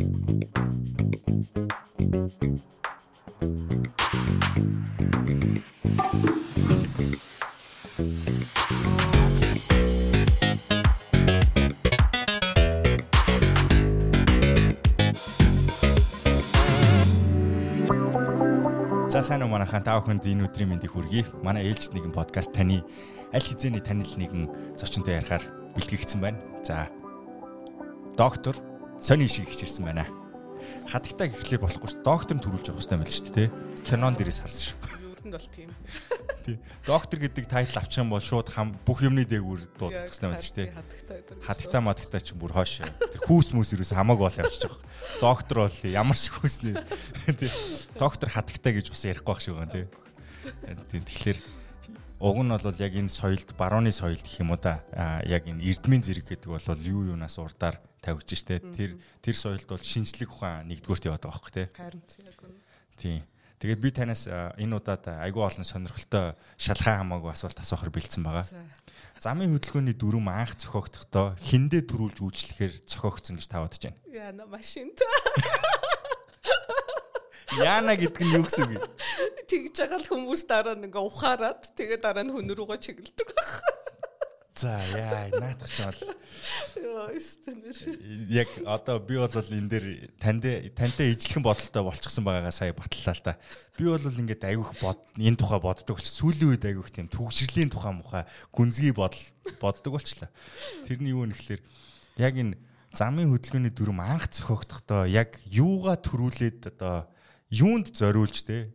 За сайн уу манайхаа та бүхэнд энэ өдрийн мэндийг хүргэе. Манай ээлжид нэгэн подкаст таны аль хизээний танил нэгэн зочинтой ярихаар бэлтгэгдсэн байна. За доктор сони шиг хичэрсэн байна. Хатагтаа гэхлээр болохгүй ш. Доктор нь төрүүлж явах хэрэгтэй мэл шүү дээ. Кинон дээрээс харсан шүү. Нь бол тийм. Тий. Доктор гэдэг тайтл авчих юм бол шууд хам бүх юмны дээгүүр юм байна шүү дээ. Хатагтаа мадагтаа ч бүр хойш. Тэр хүүс мүс юус хамаагүй бол явчих жоох. Доктор бол ямар шиг хүүснэ. Тий. Доктор хатагтаа гэж бас ярихгүй байх шиг байна тий. Тий. Тэгэхээр уг нь бол яг энэ соёлд барууны соёлд гэх юм уу да. Яг энэ эрдмийн зэрэг гэдэг бол юу юунаас урдаар тавьж штэ. Тэр тэр соёлд бол шинжлэх ухаан нэгдүгürt яваад байгаа байхгүй тий. Харин яг үнэ. Тийм. Тэгээд би танаас энэ удаад айгүй олон сонирхолтой шалхаа хамаагүй асуулт асуухаар бэлдсэн байгаа. За. Замын хөдөлгөөний дүрм анх зохиогдохдоо хиндэ төрүүлж үйлчлэхээр зохиогдсон гэж та бодож байна. Яна машинт. Яна гэдэг нь юу гэсэн үг вэ? Тэгж байгаа л хүмүүс дараа нь ингээ ухаарад тэгээ дараа нь хүн рүүгээ чиглэдэг байх. За яа наадах ч бол Яа, өстөнөр. яг одоо би бол энэ дээр танд тантай ижлэхэн бодолтой болчихсон байгаагаа сая батллаа л да. Би бол ингээд айгүйх бод энэ тухай боддог болч сүүлийн үед айгүйх тийм төгсрлийн тухай мухай гүнзгий бодол боддог болчлаа. Тэрний юу нэхлээр яг энэ замын хөдөлгөөний дүрм анх зохиогдохдоо яг юугаа төрүүлээд одоо юунд зориулж те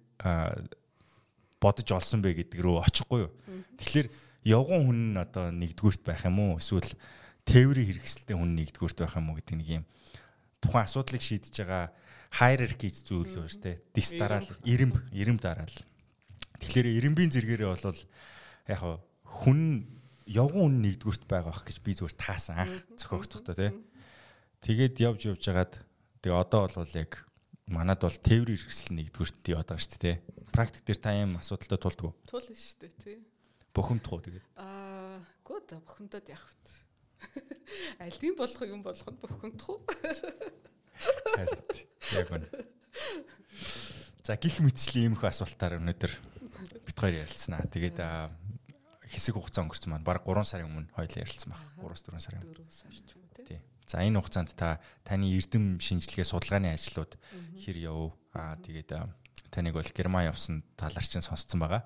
бодож олсон бэ гэдэг рүү очихгүй юу. Тэгэхээр явган хүн нь одоо нэгдүгürt байх юм уу эсвэл тээврийн хэрэгсэлтэй хүн нэгдүгürt байх юм уу гэдэг нэг юм тухайн асуудлыг шийдэж байгаа hierarchy зүйл үү штэ. Дис дараал, ирэмб, ирэмб дараал. Тэгэхээр ирэмбийн зэрэгээрээ бол яг хүн явган хүн нэгдүгürt байгаа бах гэж би зүгээр таасан анх зохиогдохдоо тий. Тэгээд явж явж хагаад тэгээ одоо бол яг манад бол тээврийн хэрэгсэл нэгдүгürt яваад байгаа штэ тий. Практик дээр та юм асуудалтай тулдгүй. Тул дээ тий. Бухимдах уу тэгээд. Аа, гоо да бухимдаад явах вэ? Аль тийм болох юм болох нь бухимдах уу? Харин яг үнэ. За гих мэтчлийн ийм их асуултаар өнөөдөр бит хоёр ярилцсанаа. Тэгээд аа, хэсэг хугацаа өнгөрсөн маань баг 3 сарын өмнө хоёул ярилцсан баг. 3-4 сарын өмнө. 4 сар ч юм уу тий. За энэ хугацаанд та таны эрдэм шинжилгээ судалгааны ажлууд хэр яв? Аа тэгээд аа, таныг бол Герман явсан талаар чинь сонсцсон байгаа.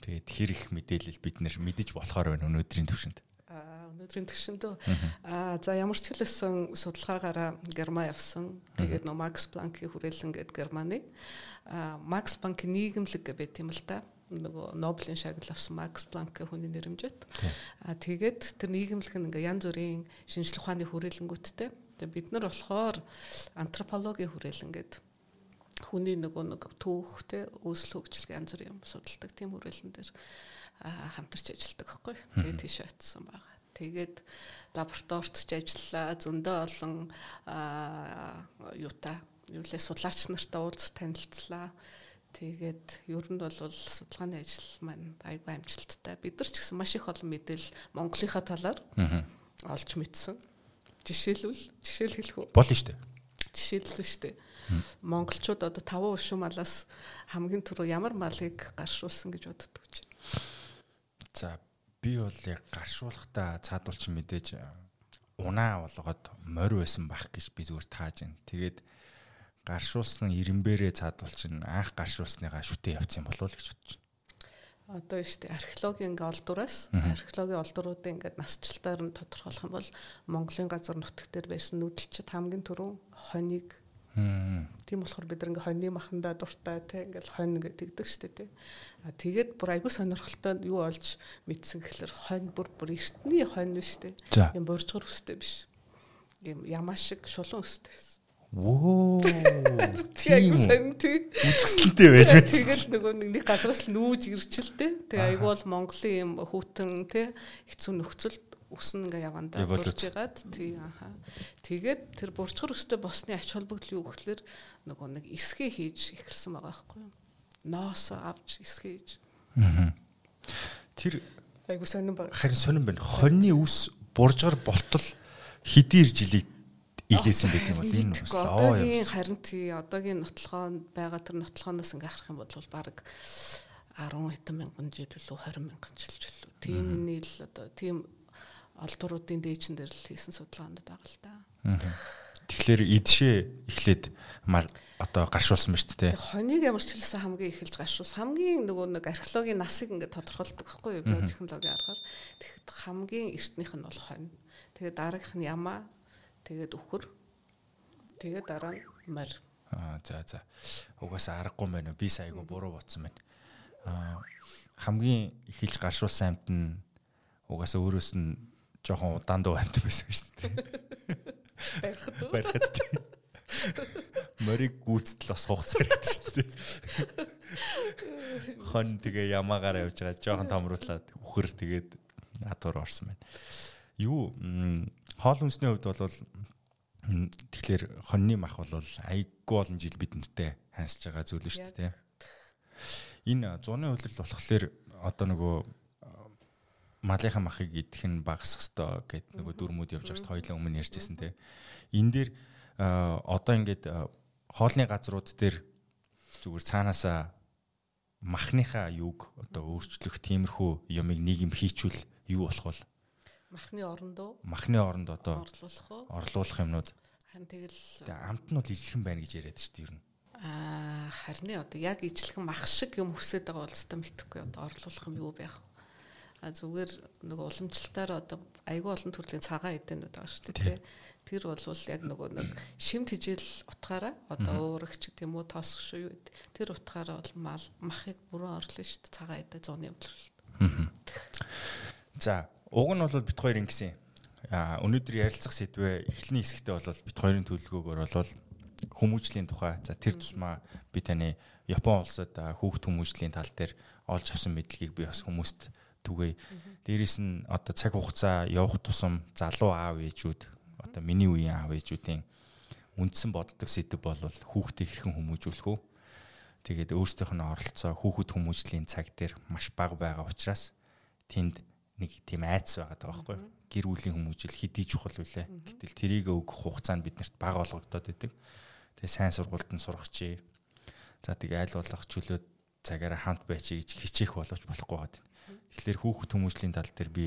Тэгээд хэр их мэдээлэл бид нэр мэдэж болохоор байна өнөөдрийн төвшөнд. Аа, өнөөдрийн төвшөндөө аа за ямар ч хэлсэн судалгаагаараа Герман явсан. Тэгээд нөө Макс Планкийн хүрээлэн гээд Германы аа Макс Планкийн нийгэмлэг байт юм л да. нөгөө Нобелийн шагнал авсан Макс Планкийн хүний нэрэмжэт. Аа тэгээд тэр нийгэмлэг нь ингээ янз бүрийн шинжлэх ухааны хүрээлэнгүүдтэй. Тэгээд бид нар болохоор антропологийн хүрээлэн гээд хүний нөгөө нэг түүх те үүсэл хөгжлөг янз бүрийн юм судалдаг тийм хүрээлэн дээр хамтарч ажилладаг байхгүй. Тэгээд тийш очсон байгаа. Тэгээд лабораторид ч ажиллаа зөндөө олон юутай юу лээ судлаач нартай уулз танилцлаа. Тэгээд ер нь бол судалгааны ажил маань айгүй амжилттай. Бид нар ч гэсэн маш их олон мэдээлэл Монголынхаа талаар олж мэдсэн. Жишээлбэл жишээл хэлэх үү? Болно шүү дээ. Жишээлбэл шүү дээ. Монголчууд одоо таван уушин малаас хамгийн түрүү ямар малыг гаршуулсан гэж боддог ч. За би бол яг гаршуулахдаа цаадуулчин мэдээж а, унаа болгоод морь байсан байх гэж би зүгээр тааж байна. Тэгээд гаршуулсан ирэмбэрээ цаадуулчин анх гаршуулсныгаа шүтээ явцсан болов уу л гэж бодож. Одоо дээ археологийн ингээ олдураас археологийн олдуруудын ингээ насжилтаар нь тодорхойлох юм бол Монголын газар нутаг дээр байсан нүүдэлчд хамгийн түрүү хоньыг Хм. тийм болохоор бид ингээ хоньны махандаа дуртай те ингээл хонь гэдэг шүү дээ те. А тэгээд бүр айгүй сонирхолтой юу олж мэдсэн гэхэлэр хонь бүр бүр эртний хонь дээ. За. Юм боржгор өстэй биш. Юм ямаа шиг шулуун өстэй байсан. Яг Тийм сайн тий. Үзэсгэлэнтэй байж байна. Тэгээд нөгөө нэг нэг газраас л нүүж ирчилтэй. Тэгээ айгүй бол Монголын юм хүүтэн тий хэцүү нөхцөлд үсэн ингээ явандаа бурж ягаад тий аха. Тэгээд тэр бурчгар өстэй босны ач холбогдол юу гэхэлэр нөгөө нэг эсгээ хийж эхэлсэн байгаа байхгүй юу? Ноос авч эсгээ хийж. Тэр Айгүй сонирн байгаа. харин сонирн байна. Хоньны үс буржгар болтол хэдийн жилийн илээсэн байх юм бол энэ бас оо одоогийн харин тий одоогийн нотлохоо байгаа тэр нотлохоноос ингээ харах юм бол баг 10 хэдэн мянган жил лөө 20 мянган жил лөө тийм нийл одоо тийм олдуруудын дээжин дээр л хийсэн судалгаанууд байгаа л та. Тэгэхээр идшээ эхлээд одоо гаршуулсан ба шүү дээ. Хоныг ямар ч хэлсэн хамгийн эхэлж гаршуус хамгийн нөгөө нэг археологийн насыг ингээд тодорхойлдог байхгүй юу? Биотехнологийн аргаар. Тэгэхэд хамгийн эртнийх нь бол хонь. Тэгээд дараагийнх нь ямаа, тэгээд өхөр. Тэгээд дараа нь морь. Аа за за. Угаасаа аргагүй мэн? Би сайгүй буруу бодсон байна. Аа хамгийн эхэлж гаршуулсан амт нь угаасаа өөрөөс нь жоохон удаан дуу амт байсан шүү дээ. Барихад уу? Барихад тийм. Морийг гүйцэтгэл бас хугацаа хэрэгтэй шүү дээ. Хон тэгээ ямаагаар явж байгаа жоохон томруулаад үхэр тэгээд адуур орсон байна. Юу хоол хүнсний хувьд бол тэгэхээр хоньны мах бол айгүй олон жил бидэнтэй хансж байгаа зүйл шүү дээ. Энэ зуны хөлөл болохоор одоо нөгөө малынхаа махыг идэх нь багасах ёстой гэд нөгөө дүрмүүд явж байгаа шүү хоёлаа өмнө ярьжсэн те. Энэ дээр одоо ингээд хоолны газрууд дээр зүгээр цаанаасаа махныхаа юуг одоо өөрчлөх тиймэрхүү юмыг нийгэм хийчүүл юу болох вэ? Махны орондоо. Махны оронд одоо орлуулах уу? Орлуулах юмнууд. Харин тэгэл амт нь бол ижлэхэн байна гэж яриад шүү дээ ер нь. Аа харин одоо яг ижлэхэн мах шиг юм хүсэж байгаа бол өстой мэдхгүй одоо орлуулах юм юу байх? А зүгээр нөгөө уламжлалтаар одоо айгүй олон төрлийн цагаан эдэнүүд байгаа шүү дээ. Тэр бол яг нөгөө нэг шим тижэл утгаараа одоо уурагч гэдэм үү тоосох шүү юу. Тэр утгаараа бол махыг бүрэн орлоо шүү дээ. Цагаан эдэ зууны өвлөлт. За уг нь бол бит хоёр ингэсэн. А өнөөдөр ярилцах сэдвээ эхлэний хэсэгтээ бол бит хоёрын төлөвлөгөөгөөр бол хүмүүжлийн тухай за тэр тусмаа би таны Япон улсад хүүхд хүмүүжлийн тал дээр олж авсан мэдлэгийг би бас хүмүүст түгээе. Дээрээс нь одоо цаг хугацаа явах тусам залуу аав ээжүүд одоо миний үеийн аав ээжүүдийн үндсэн боддог сэдв бол хүүхдээ хэрхэн хүмүүжүүлэх үү? Тэгээд өөрсдийнх нь оролцоо хүүхэд хүмүүжлийн цаг дээр маш бага байгаа учраас тэнд нэг тийм айц байгаа байхгүй юу? Гэр бүлийн хүмүүжил хэдий чухал үлээ. Гэтэл тэрийг өгөх хугацаа нь биднэрт бага болгогдоод идэг. Тэгээ сайн сургуульд нь сурах чи. За тэгээ аль болох чөлөөт цагаараа хамт байчи гэж хичээх боловч болохгүй байгаа. Тэгэхээр хүүхэд хүмүүжлийн тал дээр би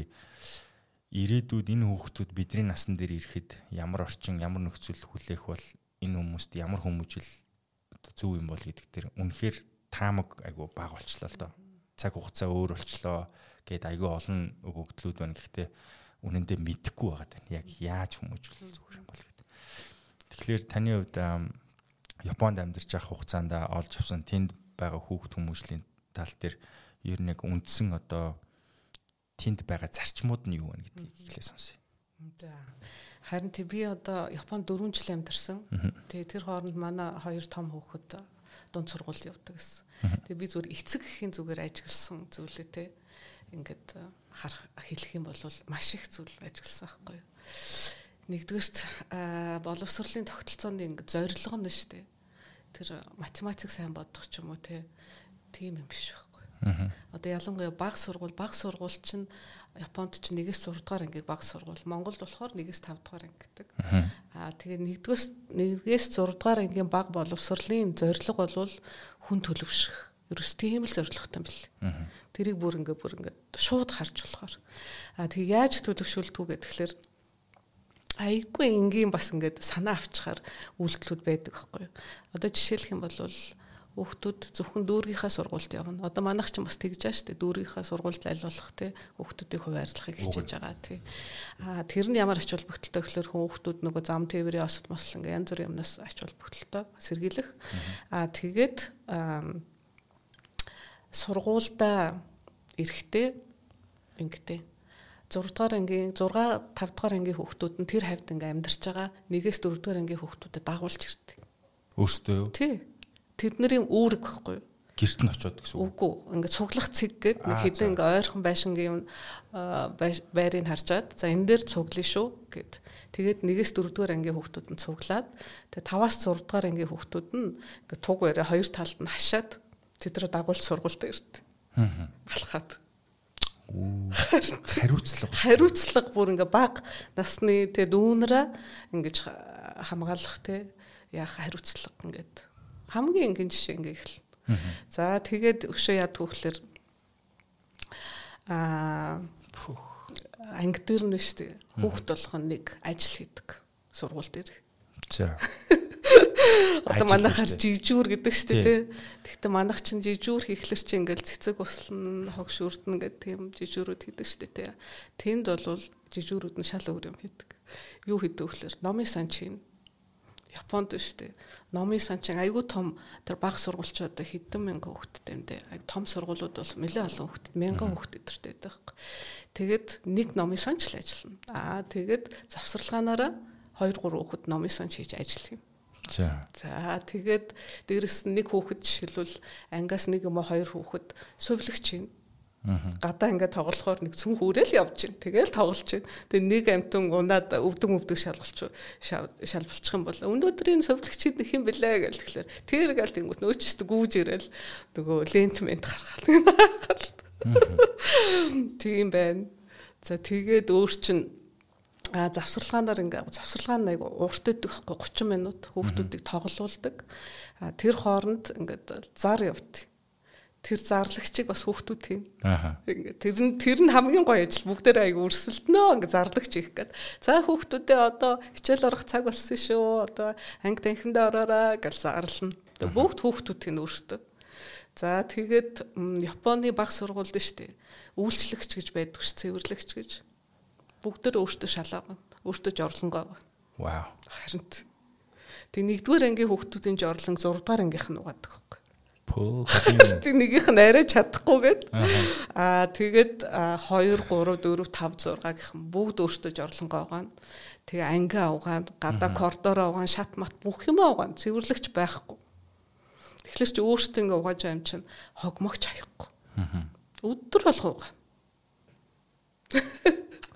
ирээдүйд энэ хүүхдүүд бидний насан дээр ирэхэд ямар орчин, ямар нөхцөл хүлээх бол энэ хүмүүст ямар хүмүүжил зөв юм бол гэдэг дээр үнэхээр таамаг айгу баг болчлоо л доо. Цаг хугацаа өөр болчлоо гэд айгу олон өгөгдлүүд байна. Гэхдээ үнэндээ мэдэхгүй байгаа тань. Яг яаж хүмүүжүүл зүгээр юм бол гэдэг. Тэгэхээр таны хувьд Японд амьдарч явах хугацаанд олж авсан тэнд байгаа хүүхд хүмүүжлийн тал дээр ер нь яг үндсэн одоо тэнд байгаа зарчмууд нь юу вэ гэдгийг эхлээ сонсъё. За. Харин тий би одоо Японд 4 жил амьдарсан. Тэгээ тэр хооронд манай хоёр том хүүхэд дунд сургуульд явдаг гэсэн. Тэгээ би зүгээр эцэг гэхийн зүгээр ажигласан зүйлээ те ингээд харах хэлэх юм бол маш их зүйл ажигласан байхгүй юу. Нэгдүгээрт боловсролын тогтолцооны ингээд зорилго нь шүү дээ. Тэр математик сайн бодох ч юм уу те тийм юм биш байхгүй. Одоо ялангуяа баг сургууль, баг сургууль чинь Японд ч 1-ээс 6 дугаар ангийг баг сургууль, Монголд болохоор 1-ээс 5 дугаар анги гэдэг. Аа тэгээ 1-ээс 1-ээс 6 дугаар ангийн баг боловсролын зорилго бол хүн төлөвшөх. Ерөөс тийм л зорилготой юм бэл. Тэрийг бүр ингээ бүр ингээ шууд харж болохоор. Аа тэгээ яаж төлөвшүүлдэг вэ гэхээр айгүй энгийн бас ингээд санаа авчихаар үйлдэлүүд байдаг байхгүй. Одоо жишээлх юм бол хүүхдүүд зөвхөн дүүргийнхаа сургуульд явна. Одоо манайх ч бас тэгж байгаа шүү дээ. Дүүргийнхаа сургуульд айлуулах те хүүхдүүдийг хуваарлахыг хичээж байгаа тий. Аа тэр нь ямар ач холбогдолтой гэхээр хүүхдүүд нөгөө зам тээврийн осод мосл ингээ янз бүрийн юмнаас ач холбогдолтой сэргийлэх. Аа тэгээд сургуульда эрэхтэй ингэтэй 6 дугаар ангийн 6 5 дугаар ангийн хүүхдүүд нь тэр хавьд ингээ амьдарч байгаа. Нэгээс 4 дугаар ангийн хүүхдүүдэд дагуулж ирдэг. Өөртөө юу? Тий тэднэрийн үүрэг байхгүй юу? Гэрт нь очиод гэсэн үг. Үгүй. Ингээд цуглах цэг гээд нэг хэдэн ингээ ойрхон байшингийн байрыг харжаад за энэ дээр цуглая шүү гэд. Тэгээд нэгээс дөрөвдүгээр ангийн хүүхдүүд нь цуглаад тэгээд таваас зурдугаар ангийн хүүхдүүд нь ингээ туг барай хоёр талд нь хашаад тэдрээ дагуулж сургуультай ирд. Аа. Алхаад. Хариуцлага. Хариуцлага бүр ингээ баг насны тэгээд үүнрээ ингэж хамгаалах те яах хариуцлага ингээд хамгийн энгийн жишээ ингээ эхэлнэ. За тэгээд өшөө яа түүхлэр аа анги дээр нь шүү дээ. Хүүхд болгоно нэг ажил хийдэг сургууль дээр. За. Одоо манайхаар жижүүр гэдэг шүү дээ тий. Тэгтээ манайх чинь жижүүр хийхлэр чи ингээл цэцэг услан хогш үрдэн гэдэг тийм жижүүрүүд хийдэг шүү дээ тий. Тэнд бол жижүүрүүд нь шал өөр юм хийдэг. Юу хийдэг вөхлөр номын сан чинь Японд шүү дээ. Номын сан чинь айгүй том тэр баг сургуульчууд хэдэн мянган хүүхэдтэй юм дээ. Том сургуулиуд бол нэлээд олон хүүхэдтэй мянган хүүхэд өдөртэй байдаг. Тэгээд нэг номын санч л ажиллана. Аа тэгээд завсарлагаанаараа 2 3 хүүхэд номын санч хийж ажиллах юм. За. За тэгээд дээрэс нэг хүүхэд жишээлбэл ангаас нэг юм уу хоёр хүүхэд сувлагч юм. Гадаа ингээд тоглохоор нэг цүн хүүрэл явж гин. Тэгэл тоглож гин. Тэгээ нэг амтан унаад өвдөг өвдөг шалгалч шалбалчих юм бол өнөөдрийн сувлагчид нэг юм бэлээ гэж тэгэхээр тэр гээл тэнгүүт нөөчөстө гүүж ирэл нөгөө лентмент гаргаад. Тийм байна. За тэгээд өөр чин А завсарлагаанаар ингээ завсарлагаан айгу урт өгдөг байхгүй 30 минут хүүхдүүдийг тоглуулдаг. А тэр хооронд ингээд зар явт. Тэр зарлагчийг бас хүүхдүүд тийм. Тэр нь тэр нь хамгийн гоё ажил бүгдээр айгу өрсөлднөө ингээ зарлагч их гээд. За хүүхдүүдээ одоо хичээл орох цаг болсон шүү. Одоо анги танхимдаа ороорой гэж зарлана. Бүгд хүүхдүүд нь өөртөө. За тэгээд Японы баг сургуульд штэ. Үйлчлэгч гэж байдаг ш, цэвэрлэгч гэж бүгдөө өөртөө шалгав. Өөртөө жорлонгоо. Вау. Харин тэг нэгдүгээр ангийн хүүхдүүдийн жорлон 6 дугаар ангийнх нь угаадаг байхгүй. Тэг нэгийнх нь арай чадахгүй гээд аа тэгээд 2 3 4 5 6 гэх юм бүгд өөртөө жорлонгоо угаана. Тэгээ анги угаана, гадаа коридороо угаана, шат мат бүх юм угаана. Цэвэрлэгч байхгүй. Тэгэхээр чи өөртөө ингээ угааж аим чинь хогмогч хаяхгүй. Өдөр болго угаана.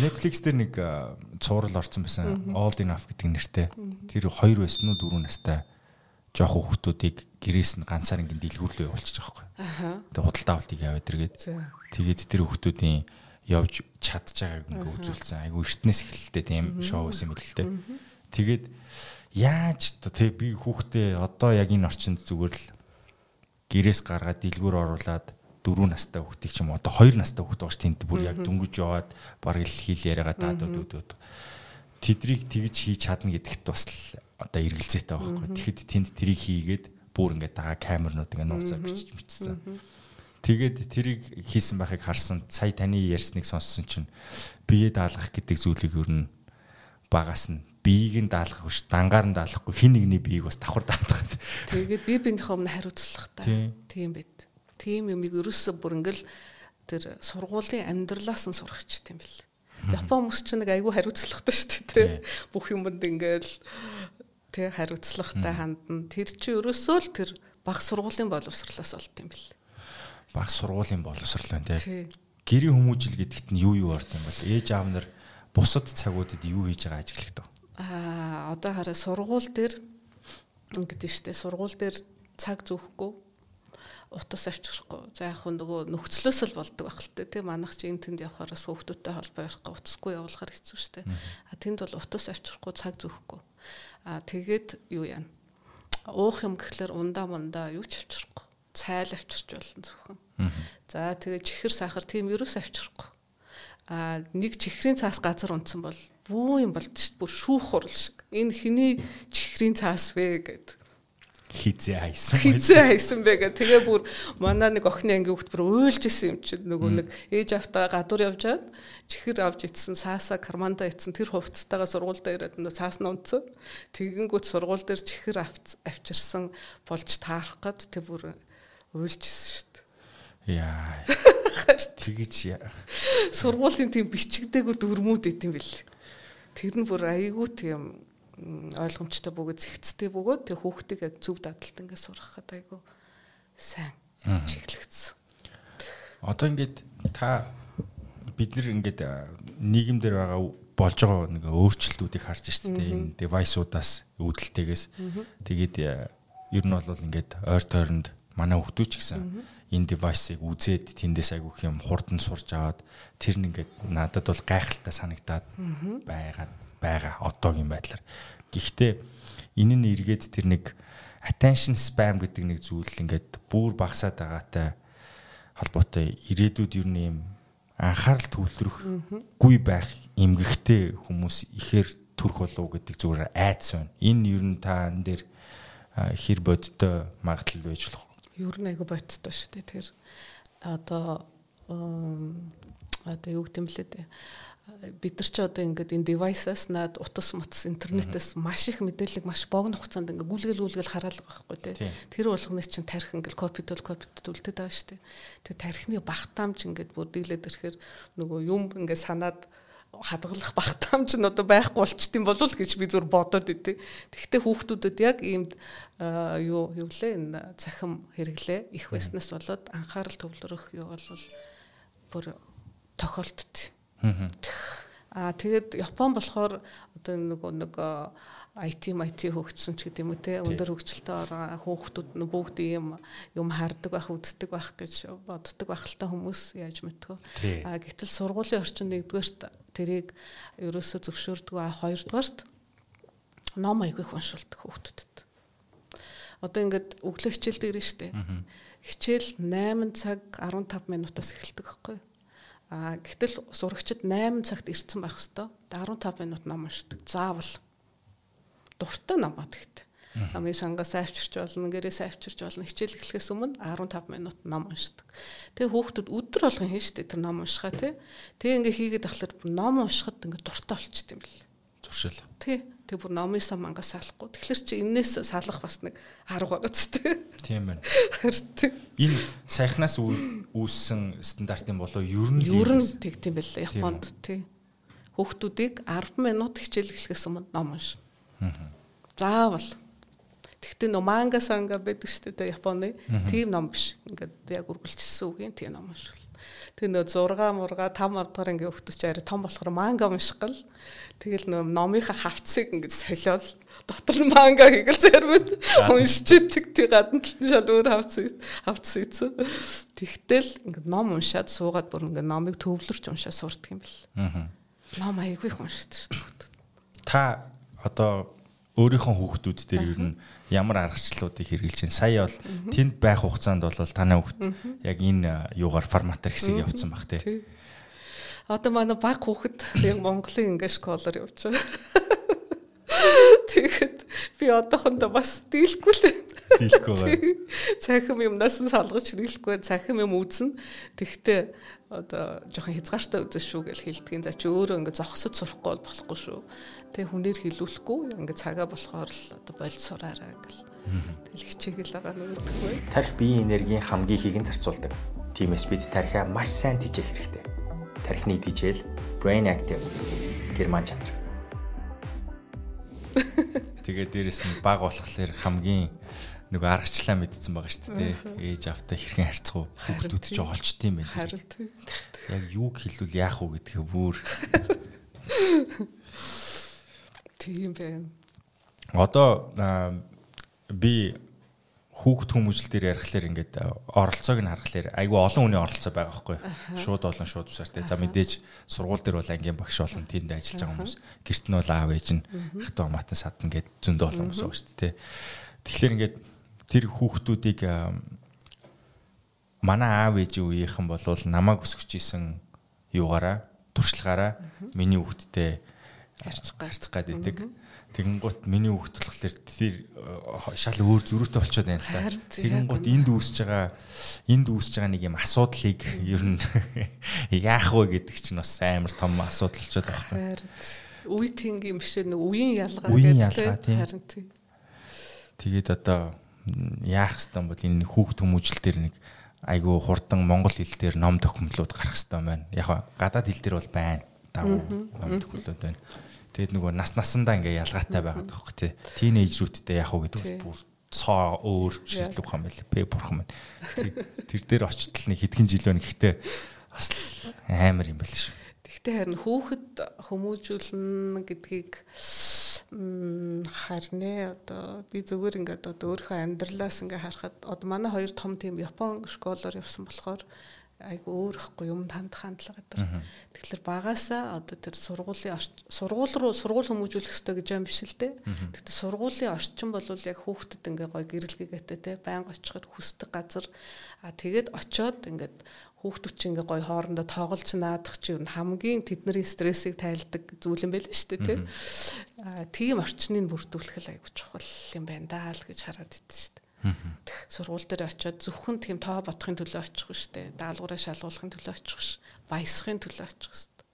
Netflix дээр нэг цуврал орсон байсан. Old Enough гэдэг нэртэй. Тэр хоёр байсан уу дөрөв настай жоох хүүхдүүдийг гэрээс нь ганцаар ингэ дэлгүүрлөө явуулчих жоохгүй. Тэгээ худалдаа авалтыг яваад иргээд тэгээд тэр хүүхдүүдийн явж чадж байгааг ингээ үзүүлсэн. Айгу эртнээс эхэлтэй тийм шоу байсан юм л дээ. Тэгээд яаж тэг би хүүхдээ одоо яг энэ орчинд зүгээр л гэрээс гаргаад дэлгүүр оруулаад 4 настай хүүхдийг ч юм одоо 2 настай хүүхд бооч тэнд бүр яг дөнгөж яваад бараг л хил яриагаа даадууд үүдүүд тэдрийг тэгж хийж чадна гэдэгт бас л одоо эргэлзээтэй байхгүй. Тэгэхэд тэнд тэрийг хийгээд бүр ингээд дагаа камернууд ингээд нууцаар бичиж мичсэн. Тэгээд тэрийг хийсэн байхыг харсан. Сая таны ярьсныг сонссон чинь бие даалгах гэдэг зүйлийг ер нь багаас нь биеийг нь даалгах биш дангаар нь даалгахгүй хин нэгний биеийг бас давхар даадах. Тэгээд бие биенийхээ өмнө хариуцлах та. Тийм байд тийм юмыг ерөөсөө бүр ингээл тэр сургуулийн амьдралаас нь сурахч тийм бэл. Япон хүмүүс чинь нэг айгүй хариуцлагатай шүү дээ. Бүх юмд ингээл тий хариуцлагатай хандна. Тэр чи ерөөсөө л тэр баг сургуулийн боловсрлоос олд юм бэл. Баг сургуулийн боловсрлоо тий. Гэрийн хүмүүжил гэдэгт нь юу юу орд юм бол ээж аав нар бусад цагуудад юу хийж байгаа ажиглагд. Аа одоо хараа сургууль дээр ингэдэж штэ сургууль дээр цаг зөөхгүй утас авчрахгүй. За яг хүн нөгөө нөхцлөөс л болдог байх л тэ. Тэ манах чи энэ тэнд явахаар хүүхдүүдтэй холбоо ярихгүй утасгүй явуулахар хэцүү шттэ. А тэнд бол утас авчрахгүй цаг зөөхгүй. А тэгээд юу яана. Уух юм гэхлээр ундаа мундаа юу ч авчрахгүй. Цайл авчирч болно зөвхөн. За тэгээд чихэр сахар тийм ерөөс авчрахгүй. А нэг чихрийн цаас газар унтсан бол бүү юм болд шүү. Бүр шүүх хурал шиг. Энэ хэний чихрийн цаас вэ гэдэг хизээ хайсан. Хизээ хайсан гэх. Тэгээ бүр манай нэг охины ангийн хүүхд бүр уйлж исэн юм чинь нөгөө нэг ээж автаа гадуур явжаад чихэр авч ицсэн саасаа карманда ицсэн тэр хувцастайгаа сургуультай ирээд нөгөө цаас нь унтсан. Тэгэнгүүт сургууль дээр чихэр авч авчирсан болж таарах гад тэр бүр уйлж исэн шүү дээ. Яа. Тэгэж сургуулийн тийм бичигдээгүй дөрмүүд идэм бил. Тэр нь бүр айгүй тийм ойлгомжтой бөгөөд зэгцтэй бөгөөд тэг хүүхдийг яг зөв дадалт ингээд сургахад айгу сайн чиглэгдсэн. Одоо ингээд та бид нар ингээд нийгэм дээр байгаа болж байгаа нэг өөрчлөлтүүдийг харж штэ энэ девайсуудаас үүдэлтэйгээс. Тэгээд ер нь бол ингээд ойр тойронд манай хүмүүс ч гэсэн энэ девайсыг үзээд тэндээс айгүйх юм хурдан сурж аваад тэр нь ингээд надад бол гайхалтай санагдаад байгаад байгаа одоогийн байдлаар. Гэхдээ энэ нь эргээд тэр нэг attention spam гэдэг нэг зүйл ингээд бүр багасаад байгаатай холбоотой ирээдүйд ер нь юм анхаарал төвлөрөхгүй байх эмгэгтэй хүмүүс ихээр төрөх болов гэдэг зүгээр айдас байна. Энэ ер нь та энэ дээр хэр бодтой магадлал байж болох вэ? Ер нь айгу бодтой шүү дээ. Тэр одоо одоо юу гэдэм блэ дээ бид нар ч одоо ингээд энэ device-аас наад утас мутас интернетээс маш их мэдээлэл маш богино хугацаанд ингээд гүлгэл гүлгэл хараалга байхгүй тий. Тэр болгоны чинь тарих ингээд копитол копитол үлдээд байгаа шүү дээ. Тэр тарихны багтаамж ингээд бүр дийлээд ирэхээр нөгөө юм ингээд санаад хадгалах багтаамж нь одоо байхгүй болчт юм болов гэж би зүгээр бодоод идэв. Тэгвэл хүүхдүүдэд яг иймд юу юу лээ энэ цахим хэрэглээ их байснаас болоод анхаарал төвлөрөх юу бол бүр тохиолддог Аа тэгээд Япон болохоор одоо нөгөө нэг IT IT хөгжсөн ч гэдэм үү те? Өндөр хөгжилтэй хүүхдүүд нь бүгд ийм юм хардаг байх үздэг байх гэж боддог байх л та хүмүүс яаж мэдтгөө а гэтэл сургуулийн орчинд нэгдүгээрт тэрийг ерөөсө зөвшөөрдөг а хоёрдугаарт ном аяг их уншуулдаг хүүхдүүдэд. Одоо ингээд өглөө хичээл дээр нь штэ. Хичээл 8 цаг 15 минутаас эхэлдэг байхгүй юу А гэтэл сурагчид 8 цагт ирсэн байх хэвээр 15 минут ном уншдаг. Заавал дуртай ном бод гэхдээ. Намын сангаас сайвчирч болно, гэрээ сайвчирч болно. Хичээл эхлэхээс өмнө 15 минут ном уншдаг. Тэгээ хүүхдүүд өдөр болгон хийн штэ тэр ном уншихаа тий. Тэгээ ингээ хийгээд ахлаар ном уншихад ингээ дуртай болчт юм бэл. Зүршэл. Тий. Тэг бүр номынсаа мангас салахгүй. Тэгэхээр чи энээс салах бас нэг арга байгац тээ. Тийм байна. Энэ сайхнаас үүссэн стандартын болоо ер нь ер нь тэгтiin байлаа Японд тий. Хүүхдүүдийг 10 минут хичээл эхлэхээс өмнө ном уншина. Заавал. Тэгтээ нөө манга санга байдаг шүү дээ Японы. Тийм ном биш. Ингээд яг үргэлжилсэн үг юм тийм ном уншвал. Тэг нөө 6 мурга 5 авдгаар ингээ өгдөч арай том болохоор манга уншгал. Тэгэл нөө номынхаа хавцыг ингээ солиол дотор нь манга хийгэл зэрмэд уншчихдаг тий гадна шал өөр хавц хавц ийцэн. Тэгтэл ингээ ном уншаад суугаад бүр ингээ номыг төвлөрч уншаа сурдаг юм бэл. Аа. Ном аягүй их уншдаг шүү дээ. Та одоо өөрийнхөө хүүхдүүд дээр ер нь ямар аргачлалуудыг хэрэгжилж байна. Сая бол тэнд байх хугацаанд бол танай хүүхд яг энэ юугаар форматаар хэсэг явуулсан баг тий. Одоо манай баг хүүхэд яг Монголын ингээ школоор явж байгаа. Тэгэхэд би одоохондоо бас дийлэхгүй л дийлэхгүй байна. Цахим юмнаас нь салгаж дийлэхгүй цахим юм үзнэ. Тэгтээ одоо жоохон хязгаартай үзэн шүү гэж хэлдгийн за чи өөрөө ингээ зогсож сурахгүй болохгүй шүү. Тэгээ хүнээр хилүүлэхгүй ингээ цагаа болохоор л одоо болд сураарай гэл. Тэгэл хичээгэл байгаа нь үүдэх бай. Тарих биеийн энергийн хамгийн ихийг нь зарцуулдаг. Тиймээс бид тарихаа маш сайн дижээх хэрэгтэй. Тарихны дижээл Brain Active герман чанар. Тэгээ дээрэс нь баг болохоор хамгийн нөгөө аргачлаа мэдсэн байгаа шүү дээ. Ээж автаа хэрхэн харьцах уу? Хүүхдүүд ч олчт юм байна. Харин. Яг юуг хэлвэл яах уу гэдгээ бүр тийм байна. Одоо би хүүхд хүмүүжил дээр ярихлаар ингээд оролцоог нь харахаар айгүй олон хүний оролцоо байгаа байхгүй. Шууд олон шууд усаар те за мэдээж сургууль дээр бол ангийн багш болон тэнд ажиллаж байгаа хүмүүс гэрт нь бол аав ээж нь хатуу амаатан садна гэд зөндөө олон хүмүүс байгаа шүү дээ тэгэхээр ингээд тэр хүүхдүүдийг манай аав ээжийн үеийнхэн болвол намайг өсгөж исэн юугаараа туршлагаараа миний хүүхдтэй гарцах гарцах гад идэг. Тэгэнгუთ миний хөгтлөхлэр тэр э, шал өөр зөрүүтэй болчиход байна л да. Тэгэнгუთ энд үүсэж байгаа энд үүсэж байгаа нэг юм асуудлыг ер нь яах вэ гэдэг чинь бас амар том асуудал болчиход байна. Үе тэнгийн биш нэг үеийн ялгаа гэдэг тийм. Харин тийм. Тэгээд одоо яах хэвтан бол энэ хүүхд хүмүүжил дээр нэг айгүй хурдан монгол хэл дээр ном тохиомлууд гарах хэвтан байна. Яг гадаад хэл дээр бол байна Давуу ном тохиомлууд байна. Тэгээд нөгөө нас насандаа ингээ ялгаатай байгаад байгаа хөх тий. Тинейжрүүдтэй яах вэ гэдэг бүр цоо өөр шийдлэх юм байл. Бэ бурхан байна. Тэр дээр очтол нэг хэдхэн жил байна. Гэхдээ бас амар юм байл шүү. Гэхдээ харин хүүхэд хүмүүжүүлнэ гэдгийг харнэ одоо би зүгээр ингээд одоо өөрийнхөө амьдралаас ингээ харахад одоо манай хоёр том тийм Япон школоор явсан болохоор айгу өөр ихгүй юм хандах хандлага гэдэг. Тэгэхээр багасаа одоо тэр сургуулийн сургууль руу сургууль хүмүүжүүлэх хэрэгтэй гэж юм биш л дээ. Тэгэхээр сургуулийн орчин бол яг хүүхдэд ингээ гоё гэрэлгээгээтэй те байнга очиход хүсдэг газар а тэгээд очоод ингээд хүүхдүүд чинь ингээ гоё хоорондоо тоглож наадах чинь ер нь хамгийн тэдний стрессийг тайлдаг зүйл юм байл шүү дээ тий. А тийм орчныг бүрдүүлэх л айгу чухал юм байна даа л гэж хараад идэв шүү дээ. Сургууль дээр очиод зөвхөн тийм тоо бодохын төлөө очих шүү дээ. Даалгавраа шалгуулахын төлөө очих ш. Баясахын төлөө очих шүү дээ.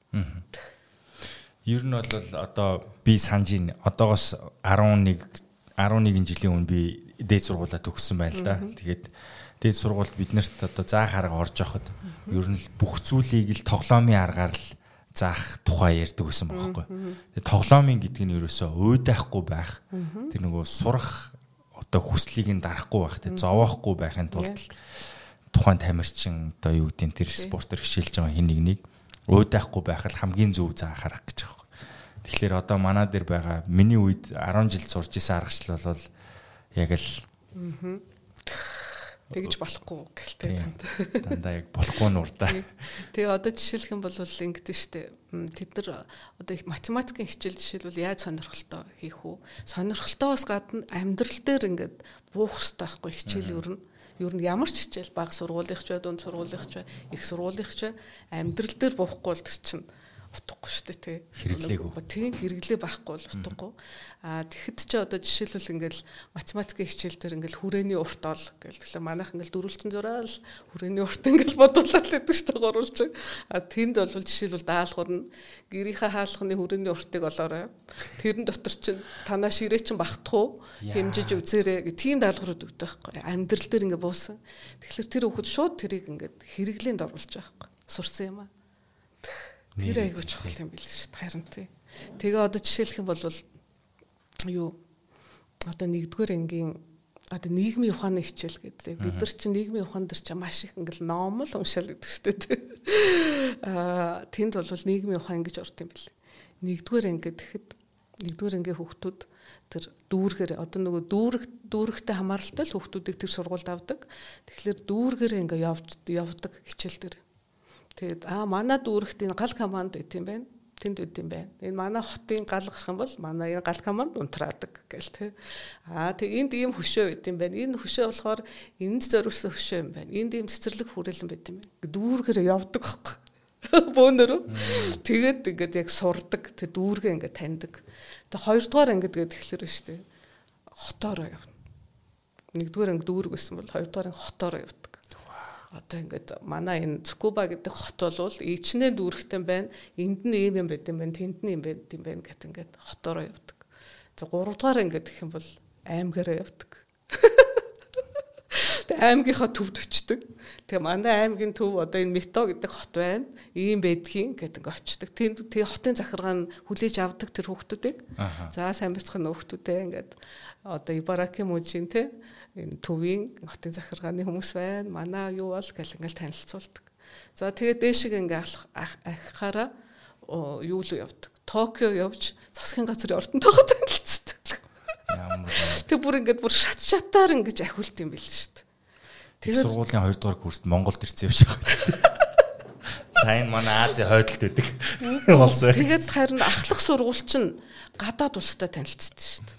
Ер нь бол одоо би санаж ин одоогоос 11 11 жилийн өмнө би дээд сургуулаа төгссөн байна л да. Тэгээд дээд сургуульд биднэрт одоо заах арга орж явахад ер нь бүх зүйлийг л тоглоомын аргаар л заах тухай ярьдаг байсан бохоггүй. Тэгээд тоглоомын гэдэг нь ерөөсөө уйдахгүй байх. Тэр нөгөө сурах одоо хүслийг нь дарахгүй байх те зовоохгүй байхын тулд тухайн тамирчин одоо юу гэдэг тэр спортоор хичээлж байгаа хин нэг нэг уйдахгүй байх л хамгийн зөв заа харах гэж байгаа. Тэгэхээр одоо манай дээр байгаа миний үед 10 жил сурж исэн аргачлал бол яг л тэгж болохгүй гэлтэй дандаа. Дандаа яг болохгүй нурдаа. Тэгээ одоо жишээлх юм бол ингэдэж штэ. Тэд нар одоо их математикийн хичээл жишээлбэл яаж сонирхолтой хийх үү? Сонирхолтойгоос гадна амьдрал дээр ингээд буух хэрэгтэй байхгүй хичээл ер нь ер нь ямар ч хичээл баг сургуулийнх ч бай, дунд сургуулийнх ч бай, их сургуулийнх ч бай амьдрал дээр буухгүй бол тэр чинь утгагүй шүү дээ тий. Хэрэглээгүй. Тийм хэрэглээ байхгүй бол утгагүй. Аа тэгэхэд ч одоо жишээлбэл ингээл математикийн хичээл дээр ингээл хүрээний урт ол тэгэхээр манайх ингээл дөрвөлжин зураал хүрээний урт ингээл бодуулаад байдаг шүү дээ гурвалж. Аа тэнд бол жишээлбэл даалгавар нь гэрийнхээ хаалхны хүрээний уртыг олоорой. Тэрэн дотор чинь танаа ширээ чинь багтах уу? Хэмжиж үзээрэй гэх тийм даалгаврууд өгдөг байхгүй. Амьдрал дээр ингээ буусан. Тэгэхээр тэр хүүхэд шууд тэрийг ингээд хэрэглээнд оруулж байгаа байхгүй. Сурсан юм аа. Тэр айгуу чухал юм билээ шүү дээ харин тий. Тэгээ одоо жишээлх юм бол юу одоо нэгдүгээр ангийн одоо нийгмийн ухааны хичээл гэдэг. Бид нар чинь нийгмийн ухаан дээр чинь маш их ингээл ном л уншаал гэдэг шүү дээ. Аа тэнд бол нийгмийн ухаан ингэж орд юм бэл. Нэгдүгээр анги гэхэд нэгдүгээр ангийн хүүхдүүд тэр дүүргээр одоо нөгөө дүүрэг дүүрэгтэй хамааралтай л хүүхдүүдийг тэр сургуульд авдаг. Тэгэхээр дүүргээр ингээ явж явдаг хичээл дээр. Тэгээд аа манай дүүрэгт энэ гал команд байт юм байна. Тэнд байт юм байна. Энэ манай хотын гал гарах юм бол манай энэ гал команд унтраадаг гэл тэ. Аа тэг энд ийм хөшөө байт юм байна. Энэ хөшөө болохоор энд зориулсан хөшөө юм байна. Энд ийм цэцэрлэг хүрээлэн байт юм байна. Дүүргээр явдаг хөхгүй. Бөөнөрөө. Тэгээд ингээд яг сурдаг. Тэг дүүргээ ингээд таньдаг. Тэг хоёрдугаар ангид гэдэг тэгэхээр шүү дээ. Хотоороо явна. Нэгдүгээр анги дүүрэг байсан бол хоёрдугаар анги хотоороо явдаг одоо ингээд манай энэ Цукуба гэдэг хот бол ичнээ дүүрхтэн байна. Энд нь ийм юм байт юм байна. Тэнд нь юм байт юм байна гэт ингээд хотороо явдаг. За гуравдугаар ингээд гэх юм бол аймгаараа явдаг. Тэгээ аймгийнхаа төвд очдөг. Тэгээ манай аймгийн төв одоо энэ Мето гэдэг хот байна. Ийм байдгийн гэдэг ингээд очдөг. Тэнд тэгээ хотын захиргаа нь хүлээж авдаг тэр хүүхдүүдийг. За сайн бяцхан хүүхдүүдээ ингээд одоо Ибараки мужийн те төвийн хотын захиргааны хүмүүс байна. Манай юу бол гэл ингээл танилцуулдаг. За тэгээд дээшиг ингээ ахихаараа юу л явдаг. Токио явж засгийн газрын ордонтойгоо танилцдаг. Тэг бүр ингээд бүр шат шатаар ингэж ахиулт юм бил шүү дээ. Тэгээд сургуулийн 2 дугаар курст Монголд ирсэн явж байгаа. За энэ манай Ази хойдолд байдаг болсон. Тэгээд харин ахлах сургууль чинь гадаад улстай танилцдаг шүү дээ.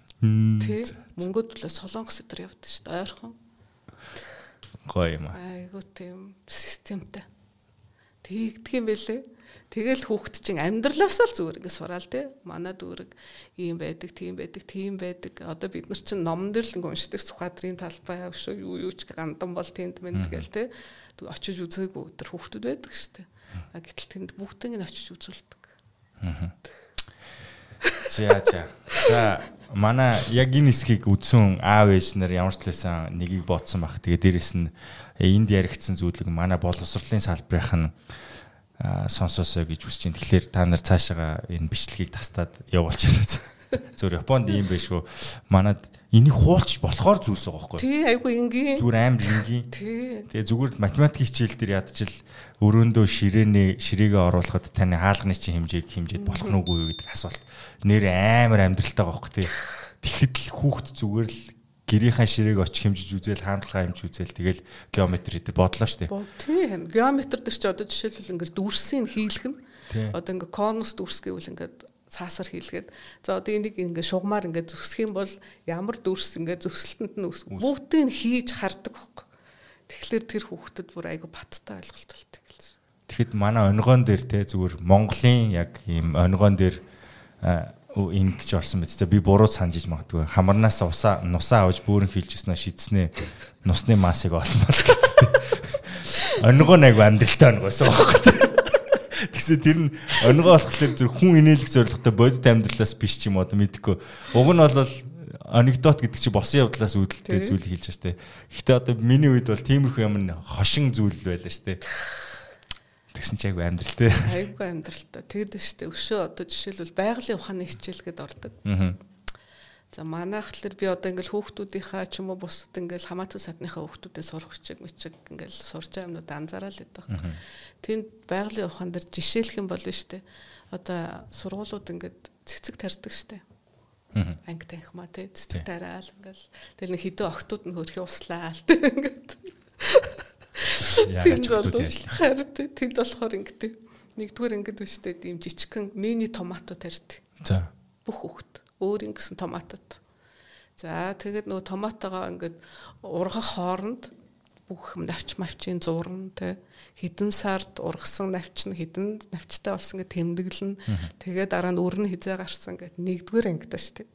Тий. Мөнгөд төлөө солонгос өдр явдаг шүү дээ. Ойрхон. Гоё юм аа. Айгуу тийм системтэй. Тэгдэг юм бэлээ. Тэгэл хүүхэд чинь амьдралаасаа л зүгээр ингэ сураал тий. Манай дүүрэг ийм байдаг, тийм байдаг, тийм байдаг. Одоо бид нар чинь номон дээр л ингэ уншдаг Сүхбаатарын талбай авшуу юу юу ч гандан бол тэнд мэд гэл тий. Очиж үзээгүй өдр хүүхдүүд байдаг шүү дээ. Гэтэл тэнд бүгдийг нь очиж үзүүлдэг. Аа. За за. За манай яг энэ хэсгийг үдсэн аав ээж нар ямар ч талаас нэгийг бодсон баг. Тэгээ дээрэс нь энд яригдсан зүйлийг манай боловсролын салбарынх нь сонсоосоо гэж хүсэж байна. Тэгэхээр та нар цаашаага энэ бичлэгийг тастаад явуулчихарай. Зөв Японд ийм байх шүү. Манад энийг хуулч болохоор зүйлс байгаа байхгүй. Тий, айгу энгийн. Зүгээр амар энгийн. Тий. Тэгээ зүгээр математик хичээл дээр ядчил өрөөндөө ширээний ширээгээ оруулахад таны хаалганы чинь хэмжээг хэмжээд болох нь үгүй юу гэдэг асуулт. Нэр амар амьдралтай байгаа байхгүй тий. Тэгэхэд л хүүхд зүгээр л гэрийнхаа ширээг очих хэмжиж үзэл хаандлага хэмжиж үзэл тэгэл геометр гэдэг бодлоо дээ. Тийм. Геометр дээр чи одоо жишээлбэл ингээд дүрсийг хийлгэх нь одоо ингээд конус дүрс гэвэл ингээд цаасар хийлгээд за одоо энийг ингээд шугамаар ингээд зүсэх юм бол ямар дүрс ингээд зүсэлтэнд нь бүгдийг хийж хардаг байхгүй. Тэгэхээр тэр хүүхдэд бүр айгу баттай ойлголт болтой гэлж. Тэгэхэд манай онгоон дээр те зүгээр Монголын яг ийм онгоон дээр ингэж орсон биз дээ. Би буруу санджиж магадгүй. Хамарнаас усаа нусаа аваж бөөрн хилжснээ шидснээ нусны масыг олмол гэдэг. Онгоо нэг амьдралтай онгоосон байхгүй. Тэгсээ тэр нь онгоо болохоор зүр хүн инээлэх зорилготой бодит амьдралаас биш ч юм уу мэдхгүй. Уг нь бол анекдот гэдэг чи босон явдлаас үүдэлтэй зүйл хэлж штэ. Гэхдээ одоо миний үед бол тиймэрхүү юм хошин зүйл байлаа штэ. Тэгсэн чи айгу амьдралтай. Айгу амьдралтай. Тэгэд штэ өшөө одоо жишээлбэл байгалийн ухааны хичээлгээд ордог. Аа. За манайх тэлэр би одоо ингээл хүүхдүүдийнхаа ч юм уу бусад ингээл хамаатан садныхаа хүүхдүүдээ сурах чиг мичиг ингээл сурч байгаа юмнууд анзаараад байдаг. Тэнд байгалийн ухаан дээр жишээлх юм болно штэ. Одоо сургуулиуд ингээд цэцэг тарьдаг штэ анги танхимаа тий цэцэг тараал ингээл тэгэл нэг хідэн октод нь хөрхи услаа л тий ингээд хөтөлтэй ажиллах. Харин тэнд болохоор ингэдэг. Нэгдүгээр ингэдэг биш үү? Ийм жижигхэн мини томато тарьд. За. Бүх хөхт өөр ингэсэн томатод. За тэгээд нөгөө томатогоо ингээд ургах хооронд бүх навч мавчийн зурн тэ хідэн сард ургасан навч нь хідэн навчтай болсон гэж тэмдэглэн тэгээд дараа нь өрн хизээ гарсан гэд нэгдүгээр ангид шүү дээ.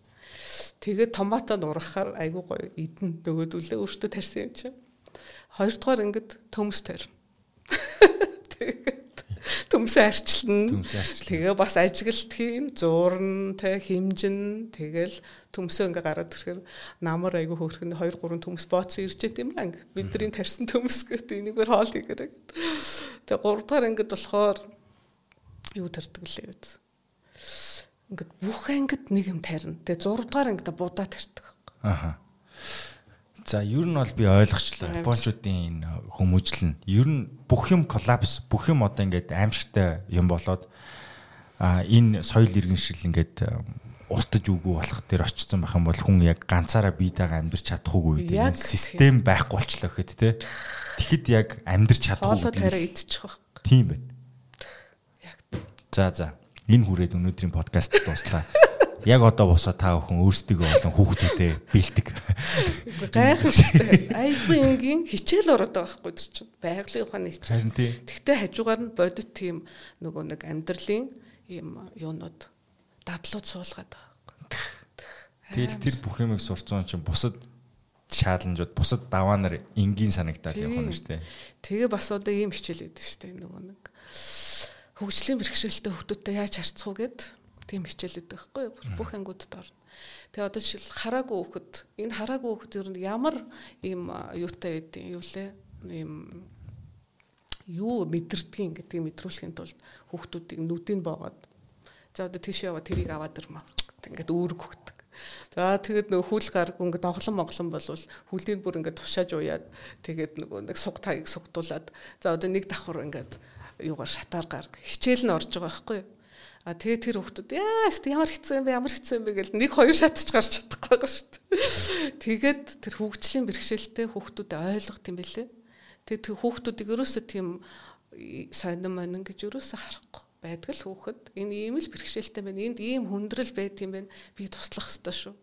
Тэгээд томатод ургахаар айгуу гоё идэн нөгөөдөлөө өөртөө тарьсан юм чинь. Хоёрдугаар ингээд төмс тарь. Тэгээд төмсөө арчилна. Тэгээ бас ажиглалт хийн, зуурн, тэ химжин, тэгэл төмсөө ингээ гараад ирэхээр намар айгу хөөрхөн 2 3 төмс бооцсон ирчээд юм анги. Бидний тарьсан төмс гэдэг энийгээр хоол хийгэрэг. Тэгээ 3 дахь ангид болохоор юу тарьдаг лээ үү? Ингээд бүх ангид нэг юм тарина. Тэгээ 6 дахь ангид будаа тарьдаг. Аха. За ер нь бол би ойлгочлаа. Японочдын энэ хүмүүжил нь ер нь бүх юм коллапс, бүх юм одоо ингээд аимшигтай юм болоод а энэ соёл иргэншил ингээд устж үгүй болох дээр очсон байх юм бол хүн яг ганцаараа биетэйгээ амьдрч чадахгүй үед энэ систем байхгүй болчлоо гэхэд те. Тэгэхэд яг амьдрч чадахгүй. Хоолой тараа идчих واخ. Тийм байна. Яг. За за. Энэ хүрээд өнөөдрийн подкаст дуслаа яг одоо босоо та бүхэн өөрсдөө болон хүүхдүүдээ бэлдэг. Гайхах штэ. Айгүй энгийн хичээл ороод байгаа байхгүй чинь. Байгалийн ухааны хичээл. Тэгтээ хажуугаар нь бодит тийм нөгөө нэг амьдралын ийм юунууд дадлууд суулгаад байгаа. Тэгэл тэр бүх юмыг сурцсан чинь бусад чаленжууд бусад даваанаар энгийн санагдаад явах нь штэ. Тэгээ бас одоо ийм хичээл өгдөө штэ нөгөө нэг хөгжлийн бэрхшээлтэй хүмүүстэй яаж харьцах уу гэд тийм хичээл өгдөг байхгүй бүх ангиудад орно. Тэгээ одоо жишээл хараагүй хүүхэд энэ хараагүй хүүхэд ер нь ямар ийм юутай байдیں۔ юу лээ? Ийм юу мэдэрдгийг гэдгийг мэдрүүлэхийн тулд хүүхдүүдийг нүдийг боогод за одоо тийш яваа тэрийг аваад ирмэ. Ингээд үүрэг хөгдөг. За тэгээд нөгөө хүл гарг ингээд оглон моглон болвол хүлийг бүр ингээд тушааж уяад тэгээд нөгөө нэг суг таяг сугдуулаад за одоо нэг давхар ингээд юугаар шатаар гарг хичээл нь орж байгаа байхгүй юу? А тэгээ тэр хүүхдүүд яас ямар хэцүү юм бэ ямар хэцүү юм бэ гэл нэг хоёр шатч гарч чадахгүй байгаа шүү дээ. Тэгээд тэр хөгжлийн бэрхшээлтэй хүүхдүүдэд ойлгох юм бэлээ. Тэгээд тэр хүүхдүүдийг ерөөсөө тийм сонин монин гэж ерөөсөө харахгүй байдаг л хүүхэд энэ ийм л бэрхшээлтэй байна. Энд ийм хүндрэл байт юм байна. Би туслах ёстой шүү.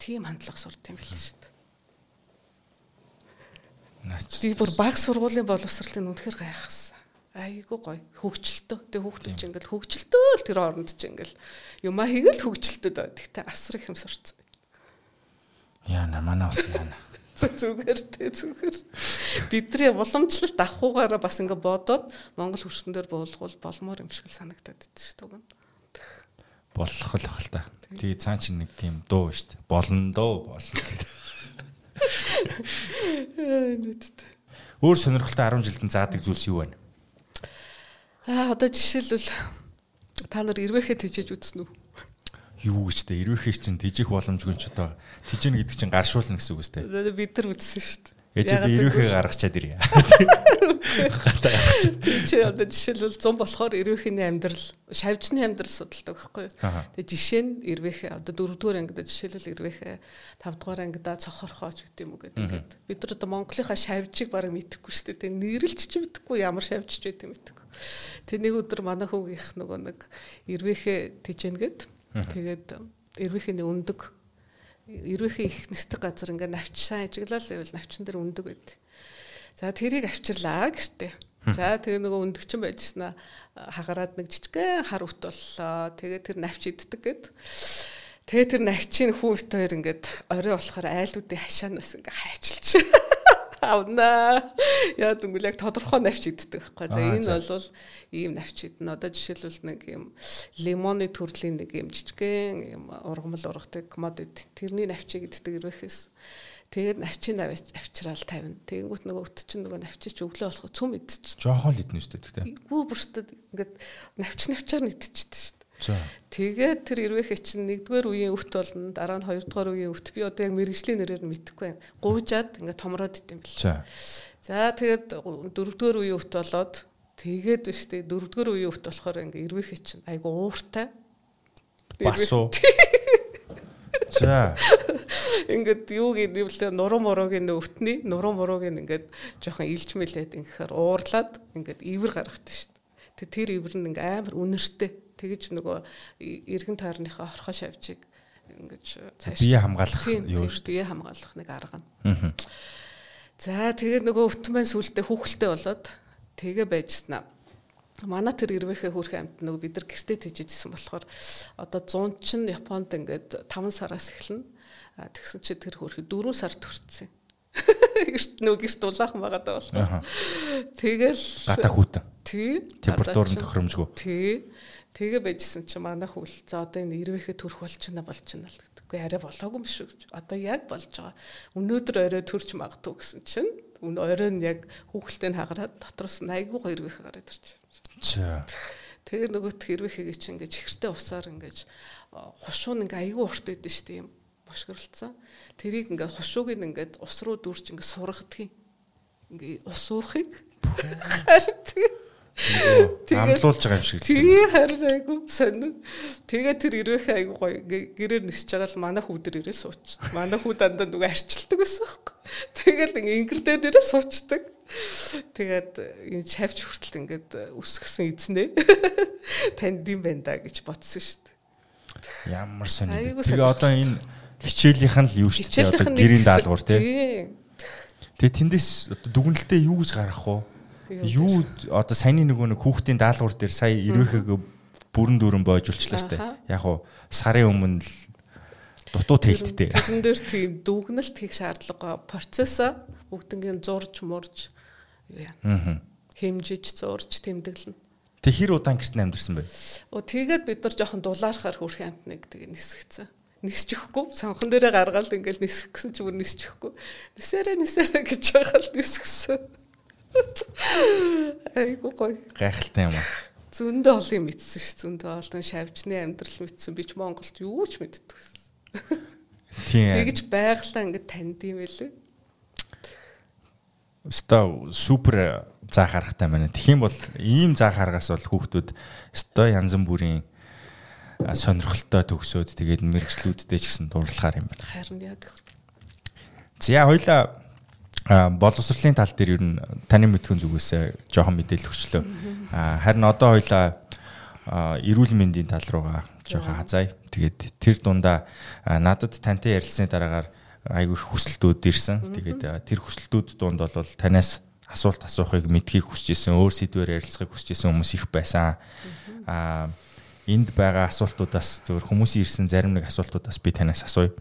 Тийм хандлага сурд юм бэлээ шүү дээ. Би бүр баг сургуулийн боловсролын үнэхээр гайхсан айгуу гоё хөгжилтөө тэг чинь ингээл хөгжилтөө л тэр оронд чинь ингээл. Юмаа хийгээл дөө тэгтээ асар их юм сурцсан. Яана манай ус яана зүгээр тэг зүгээр. Бидний уламжлалт авахгүйгаараа бас ингээ бодоод Монгол хөрсөн дээр буулгуул болмоор юм шиг л санагдаад идэв шүү дээ болох л бахал та. Тэгээ цаан чинь нэг тийм дуу шүү дээ. Болно доо болно өөр сонирхолтой 10 жилдэн заадаг зүйлс юу байна Аа одоо жишээлбэл та нар ирвэхээ тэжээж үзсэн үү? Юу гэж тэ ирвэхээ чинь тэжих боломжгүй ч одоо тэжээнэ гэдэг чинь гаршуулна гэсэн үг үстэй. Бид нар үзсэн шүү дээ. Ээжээ ирүүхээ гаргачаад ирье. Гатаа гаргач. Чи одоо жишээлбэл 100 болохоор ирүүхийн амьдрал, шавжны амьдрал судалдаг байхгүй юу? Тэгээ жишээ нь ирвэхээ одоо дөрөвдүгээр ангидаа жишээлбэл ирвэхээ тавдугаар ангидаа цохорхооч гэдэг юм уу гэдэг. Ингээд бид нар одоо Монголынхаа шавжийг бараг мэдэхгүй шүү дээ. Нэрлэлч ч мэдэхгүй ямар шавжч байт юм мэдэхгүй. Тэгээ нэг өдөр манай хүүгийнх нөгөө нэг ирвэхээ тижэнгээд тэгээд ирвэхийн өндөг ерөөхийн их нэстэг газар ингээ навч сайн ажиглал байвал навчин дээр өндөг байд. За тэрийг авчирлаа гэртээ. За тэгээ нөгөө өндөгчин байжснаа хагараад нэг жижигхэн хар өвт боллоо. Тэгээ тэр навч иддэг гэд. Тэгээ тэр навчийн хүүхд хоёр ингээд орой болохоор айлуудын хашаанаас ингээ хайчилж авнаа. Яа гэвэл яг тодорхой навч иддэг байхгүй. За энэ бол ийм навч идэнэ. Одоо жишээлбэл нэг юм лимоны төрлийн нэг юм жижигхэн юм ургамал ургадаг комодит тэрний навчийг иддэг ирвэхээс. Тэгээд навчийн авчраал тавина. Тэгэнгүүт нөгөө өт чинь нөгөө навчич өглөө болох цүм идчих. Жохон л идэнэ шүү дээ тэгтээ. Гүү бүртээ ингээд навч навчаар идчихдэг шүү Тэгээд тэр ирвэхэ чинь нэгдүгээр үеийн өвт болно, дараа нь хоёрдугаар үеийн өвт. Би одоо яг мэрэгжлийн нэрээр нь мэдэхгүй байна. Гуйжаад ингээд томроод идэм бил. За тэгээд дөрөвдүгээр үеийн өвт болоод тэгээд биш тэг дөрөвдүгээр үеийн өвт болохоор ингээд ирвэхэ чинь айгу ууртай. Бас уу. За. Ингээд юу гэвэл нуруу муруугийн өвтний нуруу мурууг ингээд жоохон илж мэлээд ингээд уурлаад ингээд ивэр гаргадаг шүү дээ. Тэр ивэр нь ингээд амар үнэртэй тэгэж нөгөө эргэн тойрныхоо орхоо шавжийг ингэж цааш бие хамгаалах юу шүү бие хамгаалах нэг арга нь. За тэгээд нөгөө маань сүултээ хүүхэлтэй болоод тэгээ байжснаа. Манай тэр ирвэхээ хүрх амт нөгөө бид нар гэртээ тэжээжсэн болохоор одоо 100 чин Японд ингээд 5 сараас эхэлнэ. Тэгсэн чи тэр хүрх 4 сар төрцсөн. Гэрт нөгөө гэрт улаахан байгаа даа болохоор. Тэгэл гата хүүтэн. Тий. Температур нь тохиромжгүй. Тий. Тэгээ байжсэн чи манай хөл за одоо энэ ирвэхэ төрөх болчихно болчихно л гэдэггүй арай болоогүй юм шүү гэж. Одоо яг болж байгаа. Өнөөдөр орой төрч магадгүй гэсэн чинь орой нь яг хүүхэлтэй хагараад дотроос нь айгүй гоё ирвэхэ гараад байна. За. Тэгээ нөгөө ирвэхэгээ чи ингээд чихэртэй усаар ингээд хушуун ингээд айгүй урт байдсан шүү дээ юм бошгорлцсон. Тэрийг ингээд хушууг ингээд ус руу дүүрч ингээд сургадгийг. Ингээд ус уухыг хардаг амлуулж байгаа юм шиг. Тэгээ харин айгу сонир. Тэгээ тэр ирвэхэ айгу гоё гэрээр нисэж байгаа л манай хүүдэр ирээ сууч. Манай хүү дандаа нүг арчилдаг байсан байхгүй. Тэгэл ингэр дээр нэрээ суучдаг. Тэгээд энэ шавж хүртэл ингээд өсгсөн эзнээ. Танд юм байна да гэж бодсон шүү дээ. Ямар сонир. Тэгээ одоо энэ хичээлийнх нь л юу шүү дээ. Одоо гэрийн даалгавар тий. Тэгээ тэндээс дүгнэлтээ юу гэж гаргах вэ? Юу одоо саяны нөгөө нэг хүүхдийн даалгавар дээр сая ирвэхэг бүрэн дүүрэн боожулчлаа штэ. Яг уу сарын өмнө л дутуу тэлттэй. Тэрэн дээр тийм дүгнэлт хийх шаардлага процессо бүгднгийн зурж мурж. Хэмжиж зурж тэмдэглэнэ. Тэг хэр удаан гэрт амьдэрсэн бэ? Оо тэгээд бид нар жоохон дулаархаар хөрх амтныг тэгээ нисгцэн. Нисч өгөхгүй санхан дээрээ гаргаал ингээл нисэх гэсэн чи бүр нисч өгөхгүй. Нисэрэ нисэрэ гэж байгаа л нисгсэн. Айгуу гоё. Гайхалтай юм аа. Зөндөө олон мэдсэн ш. Зөндөө олон шавжны амьдрал мэдсэн. Би ч Монголд юу ч мэддэг байсан. Тийм. Тэгж байглаа ингээд танд юм байлээ. Өстой супер заах харахтай байна. Юм бол ийм заах харгаас бол хүүхдүүд өстой янз бүрийн сонирхолтой төгсөөд тэгээд мэрэгчлүүдтэй ч гэсэн дурлахаар юм байна. Харин яг. За хоёлаа боловсролын тал дээр ер нь таны мэдхүн зүгээс жоохон мэдээлэл өгчлөө. Харин одоо хоёлаа эрүүл мэндийн тал руугаа жоохон хазаая. Тэгээд тэр дундаа надад тантай ярилцсны дараагаар айгүй их хүсэлтүүд ирсэн. Тэгээд тэр хүсэлтүүд дунд бол танаас асуулт асуухыг мэдхийг хүсэж исэн, өөр сэдвээр ярилцахыг хүсэж исэн хүмүүс их байсан. Аа энд байгаа асуултуудаас зөвхөн хүмүүсийн ирсэн зарим нэг асуултуудаас би танаас асууя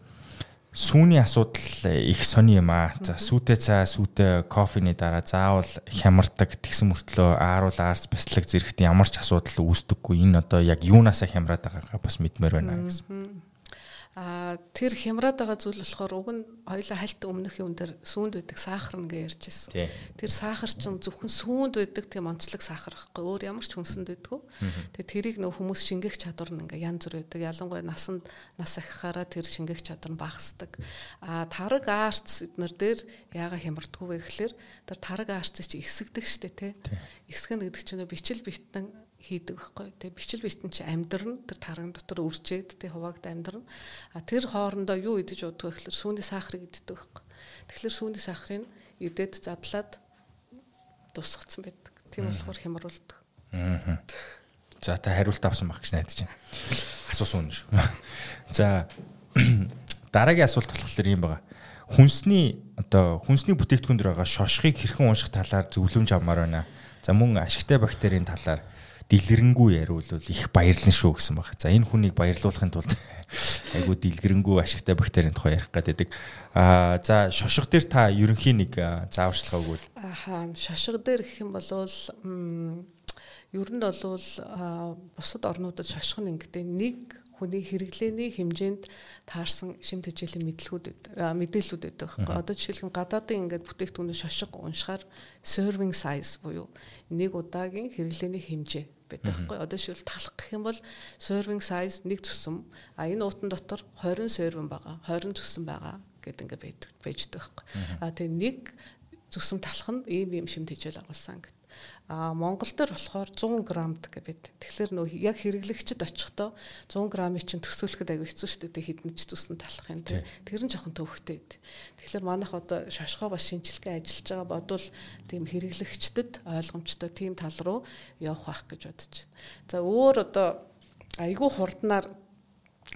сүүний асуудал их сони юм аа. За сүйтэй цаа, сүйтэй кофений дараа заавал хямардаг тэгсэн мөртлөө ааруул аарц бяцлаг зэрэгт ямар ч асуудал үүсдэггүй. Энэ одоо яг юунаасаа хямраад байгаагаа бас мэдмээр байна гэсэн. А тэр хямраад байгаа зүйл болохоор уг нь хоёлаа хальт өмнөх юм дээр сүүнд байдаг сахар нэгэ ярьж ирсэн. Тэр сахар чинь зөвхөн сүүнд байдаг тийм онцлог сахар байхгүй өөр ямар ч хүнсэнд байдгүй. Тэгээ тэрийг нөх хүмүүс шингэх чадвар нь ингээ янз бүр байдаг. Ялангуяа насанд нас ахихаараа тэр шингэх чадвар нь багасдаг. А тараг аарц эднэр дээр яага хямрдаггүй вэ гэхэлэр тэр тараг аарц чи эсэгдэг штэ тий. Эсгэн гэдэг чинь бичил битэн хийдэг байхгүй. Тэгээ бичил битэн чи амьдрын тэр тарган дотор үржээд тэг хуваагд амьдрын. А тэр хоорондоо юу идэж уддаг гэхэлэр сүүний сахарыг иддэг байхгүй. Тэгэхээр сүүний сахарыг идээд задлаад тусгацсан байдаг. Тийм болохоор хямруулдаг. Аа. За та хариулт авсан баг гэж найдаж байна. Асуусан үнэ шүү. За дараагийн асуулт болохоор юм байгаа. Хүнсний одоо хүнсний бүтээгдэхүүн дээр байгаа шошхыг хэрхэн унших талаар зөвлөмж авмаар байна. За мөн ашигтай бактерийн талаар дэлгэрэнгүй яриул их баярлан шүү гэсэн баг. За энэ хүнийг баярлуулахын тулд айгуу дэлгэрэнгүй ашигтай бактерийн тухай ярих гэдэг. Аа за шошго дээр та ерөнхийн нэг зааварчилгаа өгвөл. Ахаа шошго дээр гэх юм бол ер нь бол бусад орнуудад шошго нь ингэдэй нэг хүний хэрэглээний хэмжээнд таарсан шимт хичээлийн мэдлгүүд мэдээллүүд байдаг байхгүй. Одоо жишээлбэл гадаадын ингээд бүтээгдэхүүнээ шошго уншихаар serving size буюу нэг удаагийн хэрэглээний хэмжээ байдаг байхгүй. Одоо шил талах гэх юм бол serving size нэг зүсэм. А энэ уутан дотор 20 serving байгаа. 20 зүсэм байгаа гэдэг ингээ байдаг байждаг байхгүй. А тэгээ нэг зүсэм талах нь ийм ийм шимт хичээл агуулсан гэдэг. А Монгол дээр болохоор 100 грамд гэдэг. Тэгэхээр нөө яг хэрэглэгчд очихдоо 100 грамыг чинь төсөөлөхөд аягүй хэцүү шүү дээ хэдэн ч зүсн талах юм тийм. Тэр нь жоохон төвөгтэй. Тэгэхээр манайх одоо шошгоо бас шинжилгээ ажиллаж байгаа бодвол тийм хэрэглэгчдэд ойлгомжтой тийм тал руу явах байх гэж бодож байна. За өөр одоо айгүй хурднаар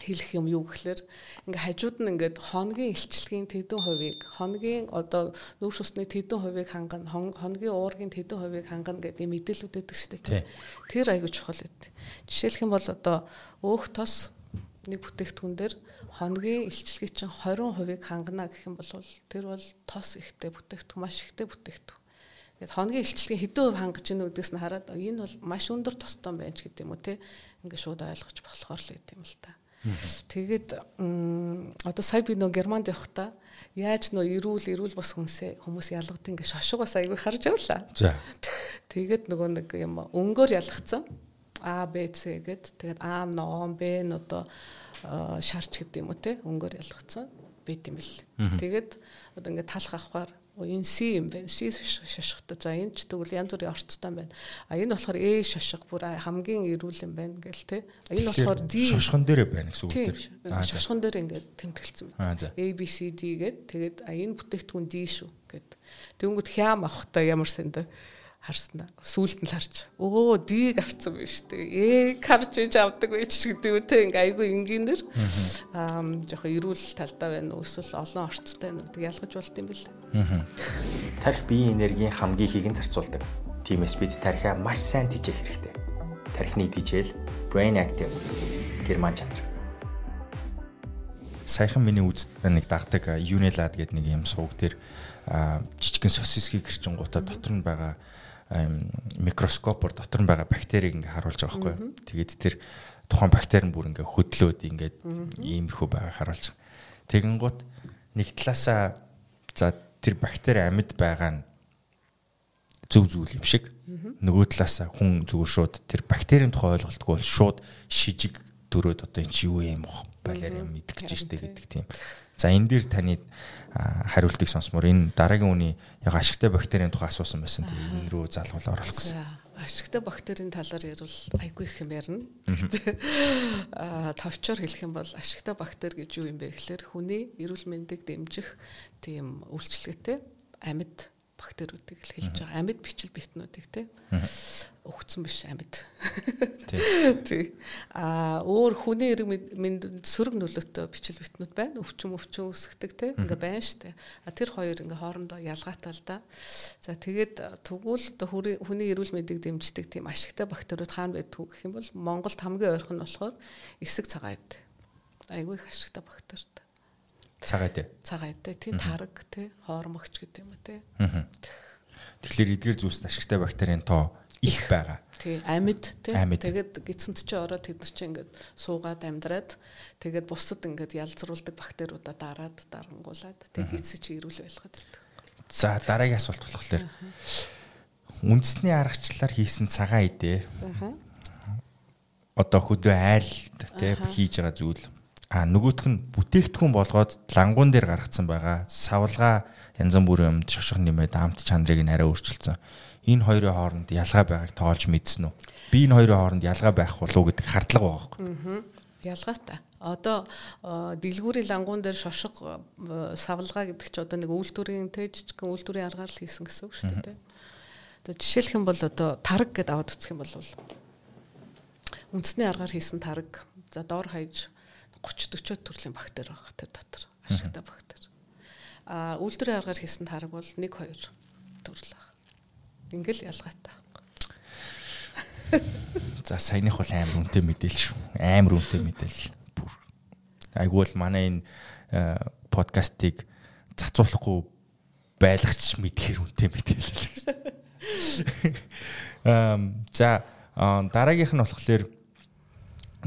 хэлэх юм юу гэхэлэр ингээ хажууд нь ингээд хоногийн илчлэгийн тэдэн хувийг хоногийн одоо нүүрс усны тэдэн хувийг хангана хоногийн уургийн тэдэн хувийг хангана гэдэг мэдээлүүд өгдөг шүү дээ. Тэр аягүй чухал гэдэг. Жишээлх юм бол одоо өөх тос нэг бүтээгдэхүүн дээр хоногийн илчлэгийг чинь 20% хангана гэх юм бол тэр бол тос ихтэй бүтээгдэхүүн маш ихтэй бүтээгдэхүүн. Тэгээд хоногийн илчлэгийн хэдэн хувь хангаж ийн үдээс нь хараад энэ бол маш өндөр тостой байна ч гэдэг юм уу те. Ингээ шууд ойлгож болохоор л гэдэг юм л та. Тэгээд одоо сая би нөө Германд явахдаа яаж нөө эрүүл эрүүл бас хүнсээ хүмүүс ялгад ингэ шошгоос аягүй харж явлаа. За. Тэгээд нөгөө нэг юм өнгөөр ялгцсан. А Б С гэд тэгээд А ном Б н одоо шарч гэдэг юм уу те өнгөөр ялгцсан байт юм бэл. Тэгээд одоо ингэ талах авахаар C юм байна. C шошготой. За энэ ч тэгвэл янз бүрийн орцтой байна. А энэ болохоор A шошго бүр хамгийн эрүүл юм байна гэл те. Энэ болохоор D шошгон дээр байна гэсэн үг дээр. Шошгон дээр ингээд тэмдэглэсэн байна. A B C D гэд тэгээд энэ бүтээгдэхүүн D шүү гэд. Тэнгүүд хям авахта ямар сэндэ харснаа сүулт нь л харж. Өө дийг авцсан байж тээ ээ харж иж авдаг байж гэдэг үү те ингээ айгүй энгийнэр аа жоохон эрүүл талдаа байна уу? Эсвэл олон орцтой байна уу? Тэг ялгаж болт юм бэл. Тарих биеийн энергийн хамгийн ихийг нь зарцуулдаг. Тиймээс бид тарихаа маш сайн дижээх хэрэгтэй. Тарихны дижээл brain active. Герман чанар. Саяхан миний үзд нэг дагдаг Unilad гэдэг нэг юм сувг дээр жижигэн сосисгийг гэрчингуудаа дотор нь байгаа микроскопоор дотор нь байгаа бактерийг ингээ харуулж байгаа байхгүй юу. Тэгээд тэр тухайн бактери нь бүр ингээ хөдлөөд ингээд иймэрхүү байгаа харуулж байгаа. Тэгэн гут нэг талаасаа за тэр бактери амьд байгаа нь зөв зүйл юм шиг. Нөгөө талаасаа хүн зүгээр шууд тэр бактерийн тухай ойлголтгүй бол шууд шижиг дөрөөд одоо энэ чи юу юм балиар юм мэдэх гэж штэ гэдэг тийм. За энэ дээр таны хариултыг сонсмоор энэ дараагийн үний яг ашигтай бактерийн тухай асуусан байсан. Энэ рүү залгуул оруулах гэсэн. Ашигтай бактерийн талаар ярил айгүй их юм ярина. Аа товчоор хэлэх юм бол ашигтай бактери гэж юу юм бэ гэхээр хүний эрүүл мэндийг дэмжих тийм үйлчлэгтэй амьд бактериудыг хэлж байгаа. Амьд бичил битнүүдийг тий. Өгцөн биш амьд. Тий. А өөр хүний эрг мэнд сөрөг нөлөөтэй бичил битнүүд байна. Өвчин өвчин үсгдэг тий. Ингээ байна штэ. А тэр хоёр ингээ хоорондоо ялгаатай л да. За тэгээд тэгвэл хүний эрүүл мэндийг дэмждэг тийм ашигтай бактериуд хаана байдг гэх юм бол Монголд хамгийн ойрхон нь болохоор эсэг цагаад. Айгүй их ашигтай бактери Цагаатай. Цагаатай тий тараг тий хоормогч гэдэг юм уу тий. Тэгэхээр эдгээр зүйлс ашигтай бактерийн тоо их байгаа. Тий, амьд тий. Тэгээд гидсэнд чи ороод тэд нар чи ингээд суугаад амьдраад тэгээд бусад ингээд ялзруулдаг бактериудаа дараад дарангуулад тэгээд гидсэ чи ирүүл байлгаад ирдэг. За дараагийн асуулт болохоор үндэсний аргачлалаар хийсэн цагаан идэ. Одоо хөдөө айлд тий хийж байгаа зүйл. А нөгөөх нь бүтээгдэхүүн болгоод лангуун дээр гаргацсан байгаа савлгаа янз бүрийн юмд шошго нэмээд амт чанарыг нь арай өөрчилсөн энэ хоёрын хооронд ялгаа байгааг тоолж мэдсэн үү би энэ хоёрын хооронд ялгаа байх болов гэдэг хардлага байгаа байхгүй Аа. Ялгаатай. Одоо дэлгүүрийн лангуун дээр шошго савлгаа гэдэг чи одоо нэг үйлдвэрийн тэ жижигхэн үйлдвэрийн аргаар л хийсэн гэсэн үг шүү дээ. Одоо жишээлх юм бол одоо тараг гэдээ аваад үзэх юм бол үндэсний аргаар хийсэн тараг за доор хаяж 30 40 төрлийн бактери байгаа тэр дотор ашигтай бактери. А үйлдвэрийн аргаар хийсэн тараг бол 1 2 төрөл байгаа. Ингээл ялгаатай. за саяных бол амар үнэтэй мэдээл шүү амар үнэтэй мэдээл бүр айгүй бол манай энэ э, подкастыг цацуулахгүй байлагч мэдхээр үнэтэй мэдээл л гэж. Эм за дараагийнх нь болохоор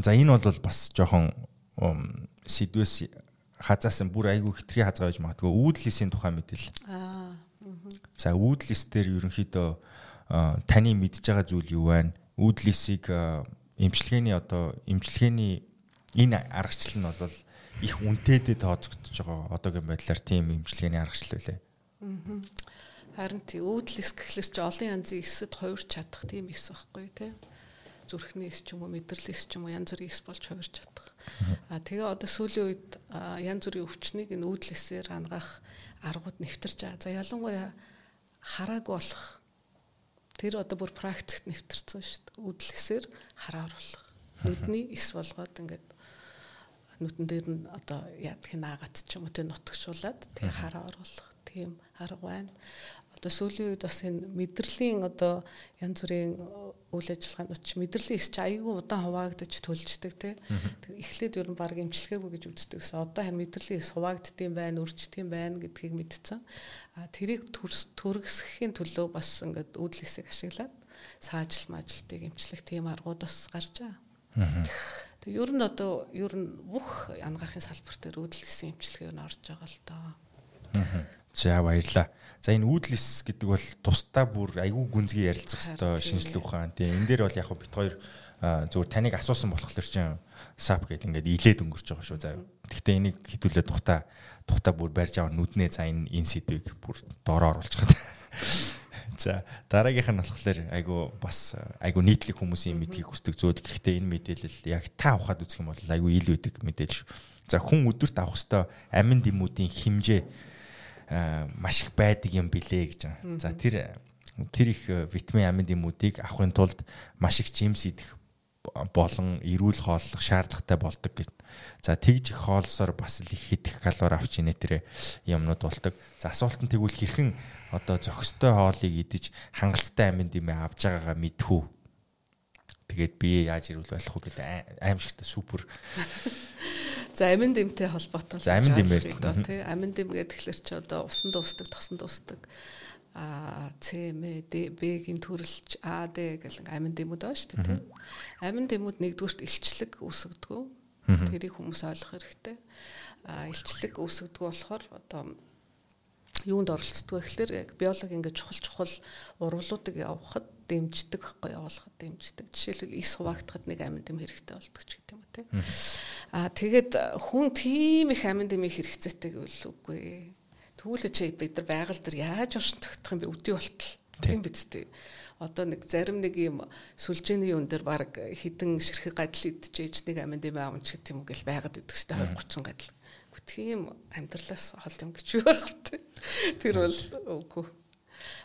за энэ бол бас жоохон ум, сэдвээс хазаасан бүр айгүй хитрхи хазгаа байж магадгүй уудлисийн тухай мэдээлэл. Аа. За уудлис дээр ерөнхийдөө таны мэдж байгаа зүйл юу вэ? Уудлисийг а, эмчилгээний одоо эмчилгээний энэ аргачлал нь бол их үнэтэйдээ тооцогдож байгаа одоогийн байдлаар тийм эмчилгээний аргачлал үлээ. Харин тий өөдлөс гэхлээр чи олон янзын эсэд хувирч чадах тийм эс байхгүй тий. Зүрхний эс ч юм уу мэдрэл эс ч юм уу янз бүрийн эс болж хувирч чадах. А тэгээ одоо сүүлийн үед янз бүрийн өвчнийг энэ өөдлөсээр хангах аргууд нэвтэрч байгаа. За ялангуяа харааг болох тэр одоо бүр практикт нэвтэрсэн шүү дээ. Өөдлөсээр хараа оруулах. Нүдний эс болгоод ингээд нүдэн дээр нь одоо яадах наагаад ч юм уу тэр нутгшуулаад тэг хараа оруулах тийм арга байна. Одоо сүүлийн үед бас энэ мэдрэлийн одоо янз бүрийн үйл ажиллагаанууд ч мэдрэлийн эс чи аягүй удаан хуваагдаж төлждөг. Тэг эхлээд ер нь баг имчилгээгүй гэж үздэг гэсэн. Одоо харин мэдрэлийн эс хуваагддсан байна, өрчдөг байна гэдгийг мэдсэн. А тэрийг төргсөхийн төлөө бас ингээд уудлысыг ашиглаад саажил мажилтыг имчлэх тийм аргууд бас гарч байгаа. Тэг ер нь одоо ер нь бүх янгаахын салбар дээр үүдэлсэн имчилгээ нь орж байгаа л доо. За баярлаа. За энэ уудлис гэдэг бол тусдаа бүр айгүй гүнзгий ярилцах хэвээр тийм. шинжлэх ухаан. Тэгээ энэ дээр бол яг бит хоёр зүгээр таныг асуусан болохоор чинь сап гэдэг ингээд илээд өнгөрч байгаа шүү. За гэхдээ энийг хідүүлээ тухта тухта бүр барьж аваа нүднээ за энэ энэ сэдвийг бүр доороо оруулж байгаа. За дараагийнх нь болохоор айгүй бас айгүй нийтлэг хүмүүсийн мэдгийг хүсдэг зүйл. Гэхдээ энэ мэдээлэл яг та ухаад үзэх юм бол айгүй ил үүдэг мэдээлэл шүү. За хүн өдөрт авах хэвээр амин дэмүүдийн хэмжээ маш их байдаг юм билээ гэж. За тэр тэр их э, витамин амин дэмүүдийг авахын тулд маш их жимс идэх болон эрүүл хооллох шаардлагатай болдог гэж. За тэгж их хоолсоор бас л их хитэх калори авч ийнэ тэр юмнууд болдог. За асуулт нь тэгвэл хэрхэн одоо зохистой хоолыг идэж хангалттай амин дэмээ авж байгаагаа мэдэх үү? Тэгээд би яаж ирүүл болох вэ гэдэг аимшигтай супер. За амин дэмтэй холбоотой За, амин дэмээр. л. тий. Амин дэм гэхэлэр чи одоо усан дуустдаг тосон дуустдаг. А С М Д Б-гийн төрөлч А Д гэл амин дэмүүд байгаа шүү дээ тий. Амин дэмүүд нэгдүгürt илчлэг үүсгдэг тэрийг хүмүүс ойлгох хэрэгтэй. А илчлэг үүсгдэг болохоор одоо юунд оролцдог вэ гэхэлэр яг биологи ингээд чухал чухал урвалуудыг явахад дэмждэг байхгүй явуулахад дэмждэг. Жишээлбэл ис хуваагдахад нэг амин дэм хэрэгтэй болдог ч гэдэг юм уу тий. Аа тэгээд хүн тийм их амин дэмий хэрэгцээтэй гэвэл үгүй. Чи бид нар байгаль дээр яаж оршин тогтох юм бэ? Өдөө болтол. Тийм биз дээ. Одоо нэг зарим нэг юм сүлжээний юун дээр баг хідэн ширхэг гадал идчихэж нэг амин дэмий аавч гэдэг юм гэл байгаад идэг шүү дээ 20 30 гадал. Үгүй тийм амьдралаас хол юм гэж байх вэ? Тэр бол үгүй.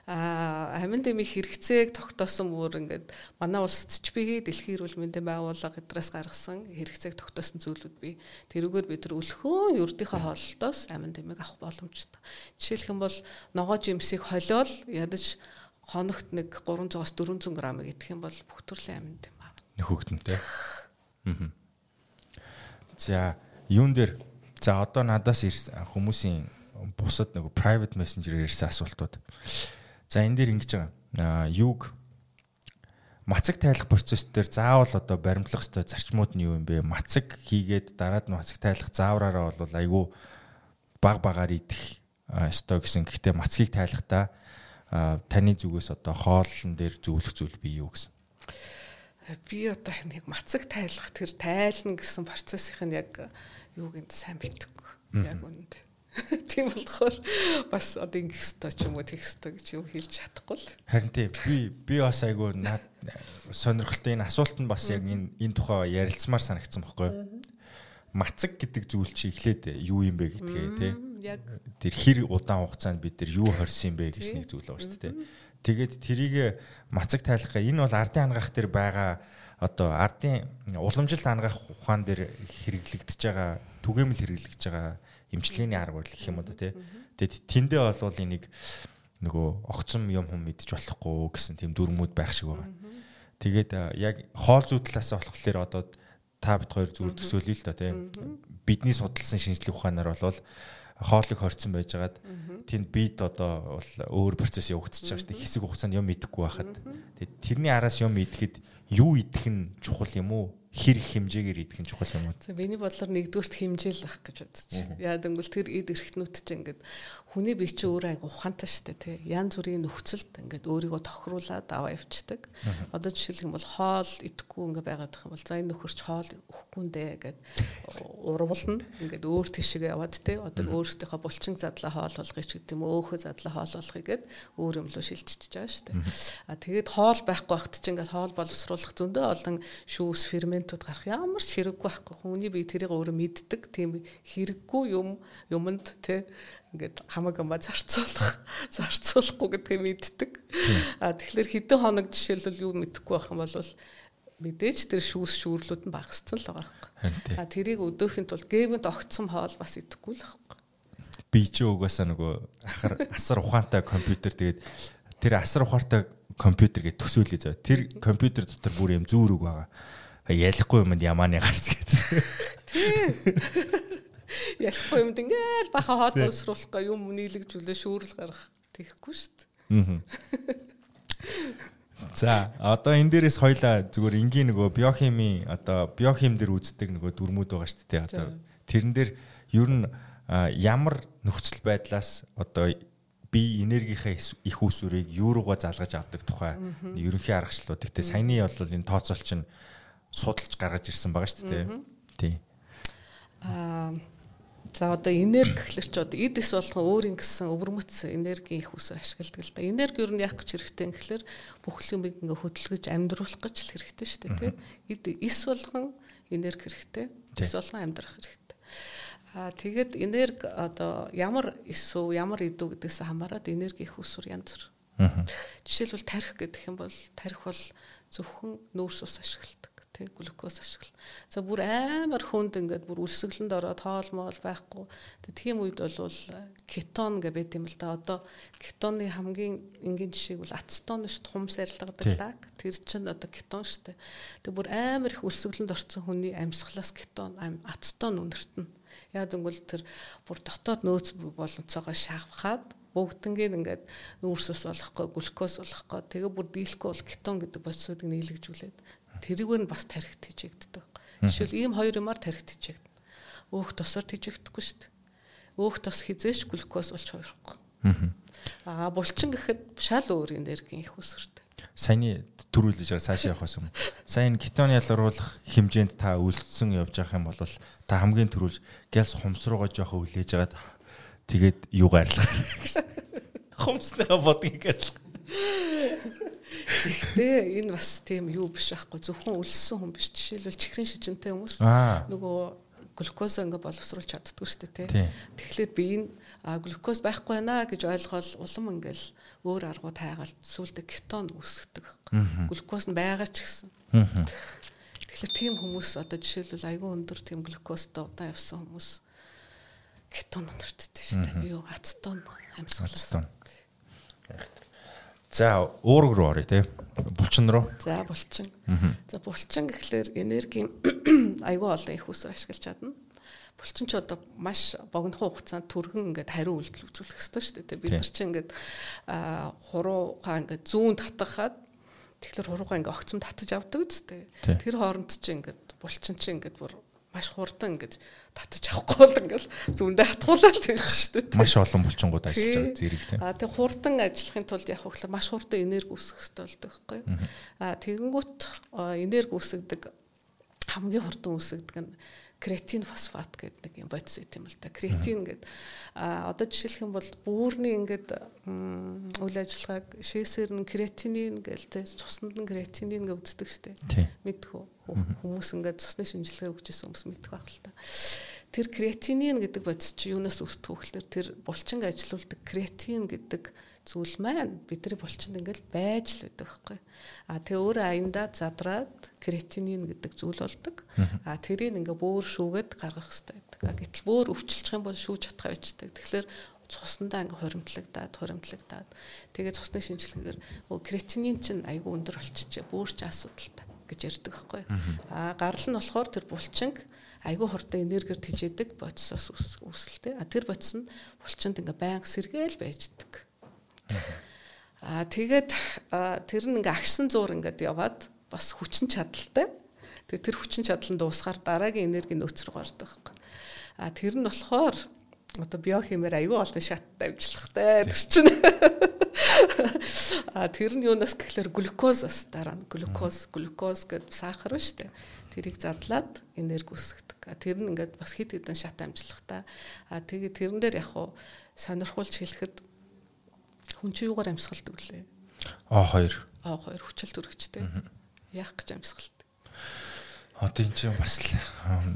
А амин дэмий хэрэгцээг тогтоосон бүр ингээд манай улсад ч би дэлхийн эрүүл мэндийн байгууллага гэдраас гаргасан хэрэгцээг тогтоосон зүйлүүд би тэрүүгээр бид нар өлхөө ердийнхээ хооллолтоос амин дэмийг авах боломжтой. Жишээлх юм бол ногоо жимсийг холиол ядаж хоногт нэг 300-аас 400 г идэх юм бол бүх төрлийн амин дэм авна. нөхөгдөн тэ. Аа. За юун дээр за одоо надаас хүмүүсийн бусад нэг private messenger-ээр ирсэн асуултууд. За энэ дээр ингэж байгаа. Аа юуг мацаг тайлах процесс дээр заавал одоо баримтлах ёстой зарчмууд нь юу юм бэ? Мацаг хийгээд дараад мацаг тайлах заавраараа бол айгүй баг багаар идэх ёстой гэсэн. Гэхдээ мацгийг тайлахдаа таны зүгээс одоо хоолн дээр зөвлөх зүйл бий юу гэсэн? Би одоо нэг мацаг тайлах тэр тайлна гэсэн процессыг нь яг юуг нь сайн мэддэг. Яг үнэндээ Тийм болохоор бас одоо ингэх ёстой ч юм уу тэгэх ёстой гэж юу хэлж чадахгүй л. Харин тий би би бас айгүй наад сонирхолтой энэ асуулт нь бас яг энэ энэ тухай ярилцмаар санагдсан байхгүй юу? Мацаг гэдэг зүйл чи эхлээд юу юм бэ гэдгээ тий. Яг тэр хэр удаан хугацаанд бид тэр юу хорсон юм бэ гэж нэг зүйл байгаа шүү дээ. Тэгээд тэрийг мацаг тайлах гэ энэ бол ардын ангаах дээр байгаа одоо ардын уламжилт ангаах ухаан дээр хэрэглэгдэж байгаа түгээмэл хэрэглэгдэж байгаа эмчилгээний арга барил гэх юм уу те. Тэгээд тэндээ болвол энийг нөгөө огцом юм хүм мэдж болохгүй гэсэн тийм дүрмүүд байх шиг байгаа. Тэгээд яг хоол зүй талаас болохоор одоо та бит хоёр зүгээр төсөөлөе л да тийм. Бидний судалсан шинжлэх ухаанаар болвол хоолыг хорцсон байжгаад тэнд бид одоо бол өөр процесс явагдаж байгаа шүү дээ. Хэсэг хугацаанд юм идэхгүй байхад. Тэрний араас юм идэхэд юу идэх нь чухал юм уу? Хэр их хэмжээгээр идэх нь чухал юм уу? За миний бодлоор нэгдүгürt хэмжээл байх гэж бодож байна. Яа гэвэл тэр эд эрхтнүүд чинь ингээд хүний бие чи өөрөө айгу ухаантай шүү дээ тий. Ян зүрийн нөхцөлд ингээд өөрийгөө тохируулаад аваа явцдаг. Одоо жишээлх юм бол хоол идэхгүй ингээд байгаад их юм бол за энэ нөхөрч хоол өгөхгүй нэ гэд урвална ингээд өөр тишгээ яваад тий. Одоо өөртөөхөө булчин задлаа хоол болгоё ч гэдэг юм өөхөө задлаа хоол болгоё гэд өөр юм руу шилжчихэж байгаа шүү дээ. А тэгээд хоол байхгүй багт чи ингээд хоол боловсруулах зөндөө олон шүүс ферментүүд гарах ямар ч хэрэггүй байхгүй хүний бие тэрийг өөрөө мэддэг тийм хэрэггүй юм юмд тий ингээд хамаг ама зарцуулах зарцуулахгүй гэдгийг мэддэг. А тэгэхээр хэдэн хоног жишээлбэл юу мэдэхгүй байх юм бол мэдээж тэр шүүс шүүрлүүд нь багассан л байгаа юм. А тэрийг өдөөхийн тулд гэвэнд огцсон хоол бас идэхгүй л байхгүй. Би ч угаасаа нөгөө ахар асар ухаантай компьютер тэгээд тэр асар ухаантай компьютер гэж төсөөлөе зав. Тэр компьютер дотор бүр юм зүүрэг байгаа. Ялахгүй юмд ямааны гарц гэдэг. Тий. Ялахгүй юмд ингээл баха хот боловсруулахгүй юм нийлэгжүүлээ шүүрэл гаргах тэгэхгүй шүү дээ. За одоо энэ дээрээс хоёлаа зүгээр энгийн нөгөө биохими одоо биохим дээр үздэг нөгөө дүрмүүд байгаа шүү дээ. Одоо тэрэн дээр ер нь ямар нөхцөл байдлаас одоо би энергийнхаа их усүрийг юу руугаа залгаж авдаг тухай ерөнхий аргачлалууд. Гэтэ саяны бол энэ тооцоолч нь судалж гаргаж ирсэн байгаа шүү дээ. Тий. Аа За одоо энерги гэхэлэр чи одоо эд эс болгон өөрийн гэсэн өвөрмөц энергийн их усаар ашигладаг л да. Энерги юу нь яах гэж хэрэгтэй юм гэхэлэр бүх юмыг ингээ хөдөлгөж амьдруулах гэж л хэрэгтэй шүү дээ тийм. Эд эс болгон энерги хэрэгтэй. Эс болгон амьдрах хэрэгтэй. Аа тэгэд энерги одоо ямар эс үү, ямар эдүү гэдгээс хамаарат энерги их усүр янз бүр. Жишээлбэл тарих гэдэг юм бол тарих бол зөвхөн нүүрс ус ашигладаг тий глюкоз ашигла. За бүр амар хүнд ингээд бүр үлсгэлэнд ороод хоолмол байхгүй. Тэг тийм үед бол кетон гэ байт юм л да. Одоо кетоны хамгийн энгийн жишээг бол ацетон шүү дээ хумс арилгадаг лаг. Тэр чинь одоо кетон дээ. Тэг бүр амар их үлсгэлэнд орсон хүний амьсгалаас кетон ацетон үнэртэн. Яг тэгвэл тэр бүр дотоод нөөц боломцоогоо шавхаад бүгднгийн ингээд нүүрсэс болохгүй глюкоз болохгүй тэгээ бүр дийлэхгүй бол кетон гэдэг бодисуудыг нийлэгжүүлээд тэрийг нь бас тархит хийжэгддэг. Жишээл ийм хоёр юмар тархит хийжэгдэнэ. Өөх тосоор хийжэгдэхгүй шүү дээ. Өөх тос хизээч глюкоз болж хувирахгүй. Аа булчин гэхэд шал өөр энергийн их үсэртэй. Саяны төрүүлж байгаа цаашаа явах юм. Сайн кетон ялгаруулах хэмжээнд та үлдсэн явж байгаа юм бол та хамгийн төрүүлж гялс хумс руугаа жоохоо үлээж агаад тэгээд юугаар арилгах. Хумсныхаа бодгийг арилгах. Гэхдээ энэ бас тийм юу биш байхгүй зөвхөн өлссөн хүн биш жишээлбэл чихрийн шижинтэй хүмүүс нөгөө глюкоз ингээ боловсруулж чаддгүй шүү дээ тий. Тэгэхээр би энэ глюкоз байхгүй байна гэж ойлгоод улам ингээл өөр аргууд хайгаал сүулдэ кетон үүсгдэг. Глюкоз нь байгаа ч гэсэн. Тэгэхээр тийм хүмүүс одоо жишээлбэл айгүй өндөр тийм глюкозтой удаан явсан хүмүүс кетон өндөртдөг шүү дээ. Юу ацетон амьсгалаас. За уург руу оръё те. Булчин руу. За булчин. За булчин гэхлээр энергийн айгүй олон их усаар ашиглаж чадна. Булчин ч одоо маш богинохон хугацаанд түргэн ингээд хариу үйлдэл үзүүлэх хэрэгтэй шүү дээ. Бид нар чинь ингээд хуруугаа ингээд зүүн татахад Тэгэхээр хуруугаа ингээ огцом татаж авдаг үстэй. Тэр хооронд чи ингээд булчин чи ингээд бүр маш хурдан ингэж татаж авахгүй бол ингээл зүүндээ хатгуулаад тэгж шүү дээ. Маш олон булчингууд ажиллаж байгаа зэрэг тийм. Аа тэг хурдан ажиллахын тулд яг хөглөр маш хурдан энерги үүсгэх хэрэгтэй болдог байхгүй. Аа тэгэнгүүт энерги үүсгдэг хамгийн хурдан үүсгдэг нь креатин фосфат гэдэг нэг юм бодис юм л да. Креатин гэдэг а одоо жишээлх юм бол бүүрний ингээд үйл ажиллагааг шээсээр нь креатинин гээл тэ цуснд нь креатинин гэж үздэг штэ. Мэдхүү хүмүүс ингээд цусны шинжилгээ өгчээсэн хүмүүс мэдэх байх л та. Тэр креатинин гэдэг бодис чи юунаас үүсдэг вэ тэр булчин ажилуулдаг креатин гэдэг зүйл маань бидний булчинд ингээл байж л байдаг байхгүй. А тэгээ өөр аяндаа задраад креатинин гэдэг зүйл болдог. А тэрийг ингээ бөөр шүүгээд гаргах хэрэгтэй байдаг. А гэтэл бөөр өвчлчих юм бол шүүж чадхаа байждаг. Тэгэхээр цуснаа ингээ хуримтлагдаад хуримтлагдаад тэгээ цусны шинжилгээгээр креатинин чинь айгүй өндөр болчихжээ. Бөөр ч асуудалтай гэж ярьдаг байхгүй. А гарал нь болохоор тэр булчинг айгүй хурдан энергиэр тижээдэг бодисоос үүсэлтэй. А тэр бодис нь булчинд ингээ байнга сэргээл байждаг. Аа тэгээд тэр нь ингээ агшин зуур ингээд яваад бас хүчин чадалтай. Тэгээд тэр хүчин чадал нь дуусгаар дараагийн энерги нөөц рүү гардаг. Аа тэр нь болохоор одоо биохимээр аюул олон шаттай амжилттай тэр чинь. Аа тэр нь юунаас гэхэлэр глюкоз бас дараа нь глюкоз глюкоз гэдэг сахар ба штэ. Тэрийг задлаад энерги үүсгдэг. Аа тэр нь ингээд бас хит хитэн шат амжилттай. Аа тэгээд тэрэн дээр яг хуу сонирхуулж хэлэхэд Хүн чи юугаар амьсгалдаг лээ? А2. А2 хүчил төрөгчтэй. Яах гэж амьсгалдаг? Одоо энэ чинь бас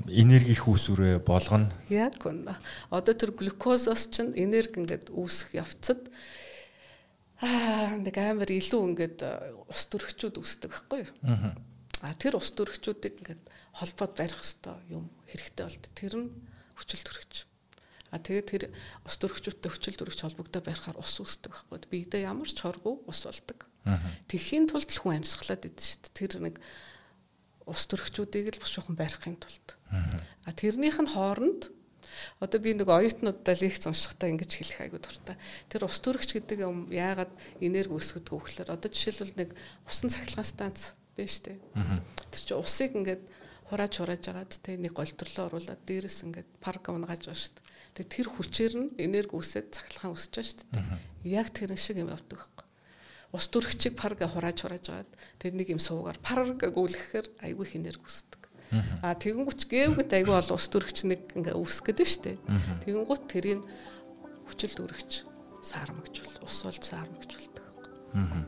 энерги их үүсвэрээ болгоно. Яг үнэ. Одоо тэр глюкозоос чинь энерги ингээд үүсэх явцад аа нэг амар илүү ингээд ус төрөгчүүд үүсдэг байхгүй юу? Аа тэр ус төрөгчүүдийг ингээд холбоод барих хэвээр юм хэрэгтэй болд. Тэр нь хүчил төрөгч. А тэгээд тэр ус төрөгчүүдтэй хүчил төрөгч холбогдоо байхаар ус үүсдэг байхгүй. Биедээ ямар ч хоргүй ус болдог. Тэхийн тулд л хүн амьсгалаад идэв шүү дээ. Тэр нэг ус төрөгчүүдийг л бушуухан барихын тулд. А тэрнийх нь хооронд одоо би нэг оюутнуудаа лекц уншихтаа ингэж хэлэх айгу дуртай. Тэр ус төрөгч гэдэг юм яагаад энерги үүсгэж өгөхлөөр одоо жишээлбэл нэг усан цахилгаан станц байна шүү дээ. Тэр чинь усыг ингээд хурааж хурааж агаад тэг нэг голтрлоо оруулаад дээрэс ингээд парк унгааж байгаа шүү дээ. Тэгээ тэр хүчээр нь энерги үсээд цахилгаан үсэж байгаа шүү дээ. Яг тэр шиг юм явдаг байхгүй. Ус дүрхчиг парга хурааж хурааж агаад тэр нэг юм суугаар парга гүйлгэхээр айгүй их энерги үсдэг. А тэгэнгүүт гээвгët айгүй бол ус дүрхч нэг ингээ гэдэг шүү дээ. Тэгэнгүүт тэрийг хүчил дүрхч саармагжуул ус болж саармагжуулдаг байхгүй.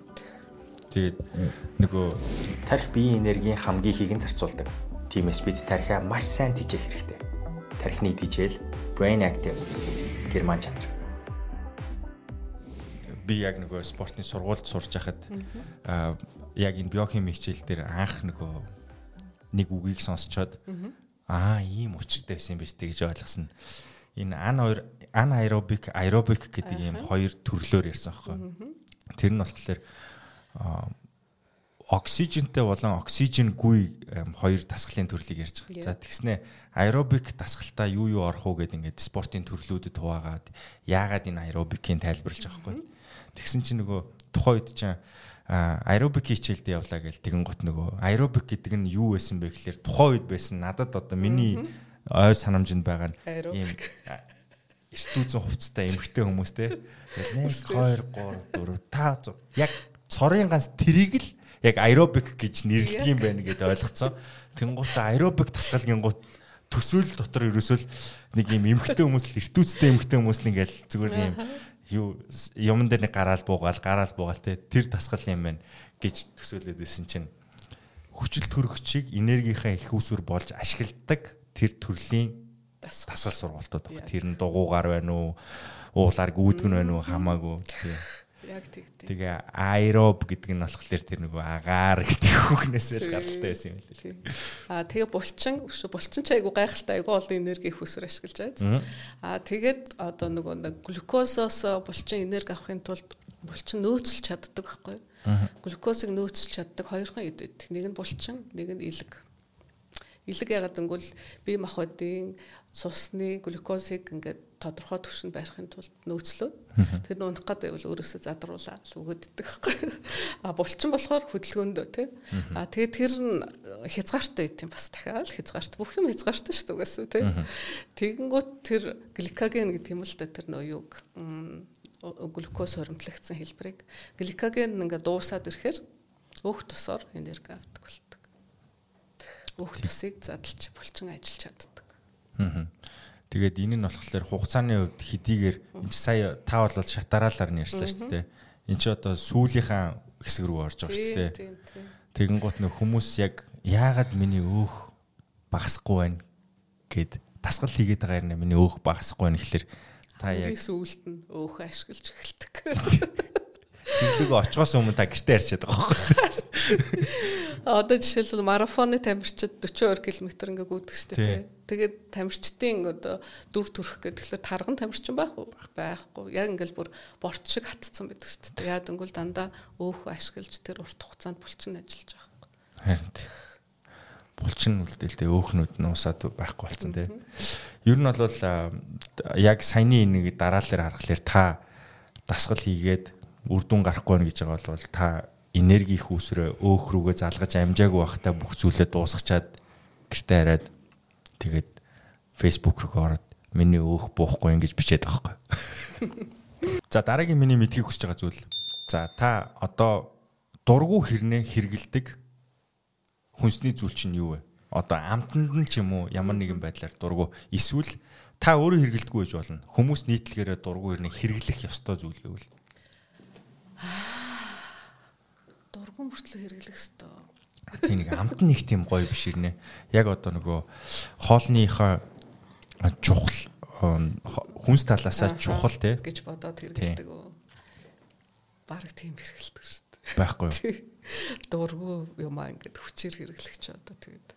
Тэгээд нөгөө тарих биеийн энергийн хамгийн ихийг нь зарцуулдаг. Тиймээс бид тарихаа маш сайн тижээх хэрэгтэй. Тархины тижэл brain active герман чанар. Би яг нөгөө спортны сургуульд сурч байхад аа яг энэ биохими хичээл дээр анх нөгөө нэг үгийг сонсчоод аа ийм учиртай байсан юм биш гэж ойлгосон. Энэ ан хоёр ан аэробик аэробик гэдэг ийм хоёр төрлөөр ярьсан байхгүй. Тэр нь болохоор оксижентэй болон оксиженгүй хоёр дасгалын төрлийг ярьж байгаа. За тэгснэ аэробик дасгалтаа юу юу орох уу гэдэг ингээд спортын төрлүүдэд хуваагаад яагаад энэ аэробикийн тайлбарлаж байгаа хгүй. Тэгсэн чинь нөгөө тухайн үед чинь аэробик хичээлдээ явлаа гэл тэгэн гут нөгөө аэробик гэдэг нь юу байсан бэ гэхээр тухайн үед байсан. Надад одоо миний ой санамжинд байгаа нь ийм эртүүцэн хувцастай эмгтэй хүмүүс те. 1 2 3 4 5 яг цорын ганц трийг л яг аэробик гэж нэрлэдэг юм байна гэдээ ойлгоцсон. Тэнгуутаа аэробик тасгалгийн гут төсөөл дотор ерөөсөө нэг юм эмхтэй хүмүүс л эртүүцтэй эмхтэй хүмүүс л ингээл зүгээр юм юу юмн дээр нэг гараал буугаал гараал буугаал те тэр тасгал юм байна гэж төсөөлөд байсан чинь хүчил төрөгчийг энергийнхаа их усүр болж ашигладаг тэр төрлийн тасгал сургалтууд баг. Тэр нь дугуугаар байна уу? Уулаар гүйдэг нь байна уу? Хамаагүй. Яг тэгтэй. Тэгээ аэроб гэдэг нь болохоор тэр нөгөө агаар гэдэг хүүхнээсээ гаралтай байсан юм лээ. Аа тэгээ булчин булчин ч айгу гайхалтай айгу олон энерги их усэр ашиглаж байгаа. Аа тэгээд одоо нөгөө нэг глюкозоос булчин энерги авахын тулд булчин нөөцлж чаддаг байхгүй юу? Глюкозыг нөөцлж чаддаг хоёрхан эд байдаг. Нэг нь булчин, нэг нь илэг. Илэг ягаад гэвэл бие махбодын цусны глюкозыг ингээд тодорхой түвшинд барихын тулд нөөцлөө. Тэр унах гэдэг бол өөрөөсөө задруулаа өгөөддөг байхгүй. А булчин болохоор хөдөлгөөндөө тий. А тэгээд тэр нь хязгаартай байт юм бас дахиад хязгаартай. Бүх юм хязгаартай шүү дээ угаасаа тий. Тэгэнгүүт тэр гликоген гэдэг юм л да тэр нөө юг глюкоз хуримтлагдсан хэлбэрийг гликоген ингээд дуусаад ирэхээр өөх тусаар энерги авдаг болдог. Өөх тусыг задлж булчин ажиллаж чаддаг. Аа. Тэгээд энэ нь болохоор хугацааны хувьд хэдийгээр энэ сая та бол шатараалаар нь ярьслаа шүү дээ. Энд чи одоо сүүлийнхаа хэсэг рүү орж байгаа шүү дээ. Тэгэн гут нөх хүмүүс яг яагаад миний өөх багасахгүй байна гэд дасгал хийгээд байгаа юм миний өөх багасахгүй байна гэхэлэр та яг сүүлд нь өөх ашиглаж эхэлдэг. Тэглэг очихоос өмнө та гэртээ ярьчаад байгаа байхгүй. Одоо жишээлбэл марафоны тамирчид 42 км ингээ гүйдэг шүү дээ. Тэгээд тамирчдын одоо дүр төрх гэдэг тэгэхээр тарган тамирчин байх уу? Байхгүй. Яг ингээл бүр борт шиг хатцсан байдаг шүү дээ. Яг ингүүл дандаа өөхөө ашиглаж тэр урт хугацаанд булчин ажиллаж байгаа байхгүй. Харин булчин үлдээлтэй өөхнүүд нь усаад байхгүй болсон тий. Ер нь бол яг саяны нэг дараалал харахаар та дасгал хийгээд үр дүн гарахгүй байна гэж байгаа бол та энерги их үүсрээ өөх рүүгээ залгаж амжаагүй байхдаа бүх зүйлээ дуусгачаад гэртээ хараад тэгээд Facebook руу ороод миний өөх буухгүй ингэж бичээд байгаа байхгүй. За дараагийн миний мэдхийг хүсэж байгаа зүйл. За та одоо дургу хэрнээ хэрэгэлдэг хүнсний зүйл чинь юу вэ? Одоо амтанд нь ч юм уу ямар нэгэн байдлаар дургу эсвэл та өөрөө хэрэгэлдэггүй гэж болно. Хүмүүс нийтлэгээрээ дургу хэрнээ хэрэглэх ёстой зүйл гэвэл дургуун мөртлөө хэрэглэх хэвээр. Тийм нэг амт нэг тийм гоё биш ирнэ. Яг одоо нөгөө хоолныхоо чухал хүнс талаасаа чухал те гэж бодоод хэрэглэдэг үү. Бараг тийм хэрэглэдэг шүү дээ. Байхгүй юу? Дургу юм аа ингээд хүчээр хэрэглэх чи одоо тэгээд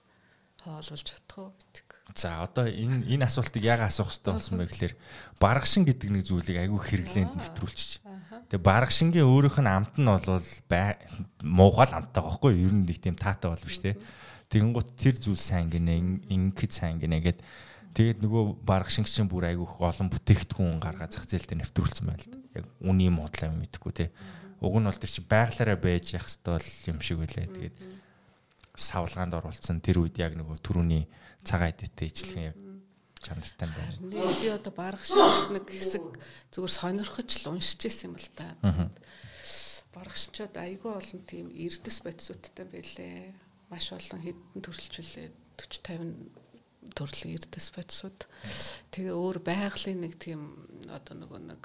хоолвол чадах уу гэдэг. За одоо энэ энэ асуултыг яг асуух хэрэгтэй болсон байх гэхээр баргашин гэдэг нэг зүйлийг айгүй хэрэглээнд нэвтрүүлчих. Тэгээ баргашингийн өөрийнх нь амт нь бол муугаал амттай байхгүй юу? Ер нь нэг тийм таатай бол биш те. Тэгэн гут тэр зүйл сайн гинэ, ингэхэд сайн гинэ гэд тэгээд нөгөө баргашин чинь бүр айгүй олон бүтээгдэхүүн гаргаа зах зээл дээр нэвтрүүлсэн байна л да. Яг үний модлаа мэдэхгүй те. Уг нь бол тэр чи байглаараа байж явах хэвээр юм шиг үлээ. Тэгээд савлгаанд оруулсан тэр үед яг нөгөө түрүүний цагаан эдэтэй ижлэх яг чанартай байна. Би одоо барах шиг нэг хэсэг зүгээр сонирхож л уншиж ирсэн юм л да. Барагччод айгүй олон тийм эрдэс бодисуудтай байлээ. Маш олон хэдэн төрөлчлээ 40 50 төрлийн эрдэс бодисууд. Тэгээ өөр байгалийн нэг тийм одоо нөгөө нэг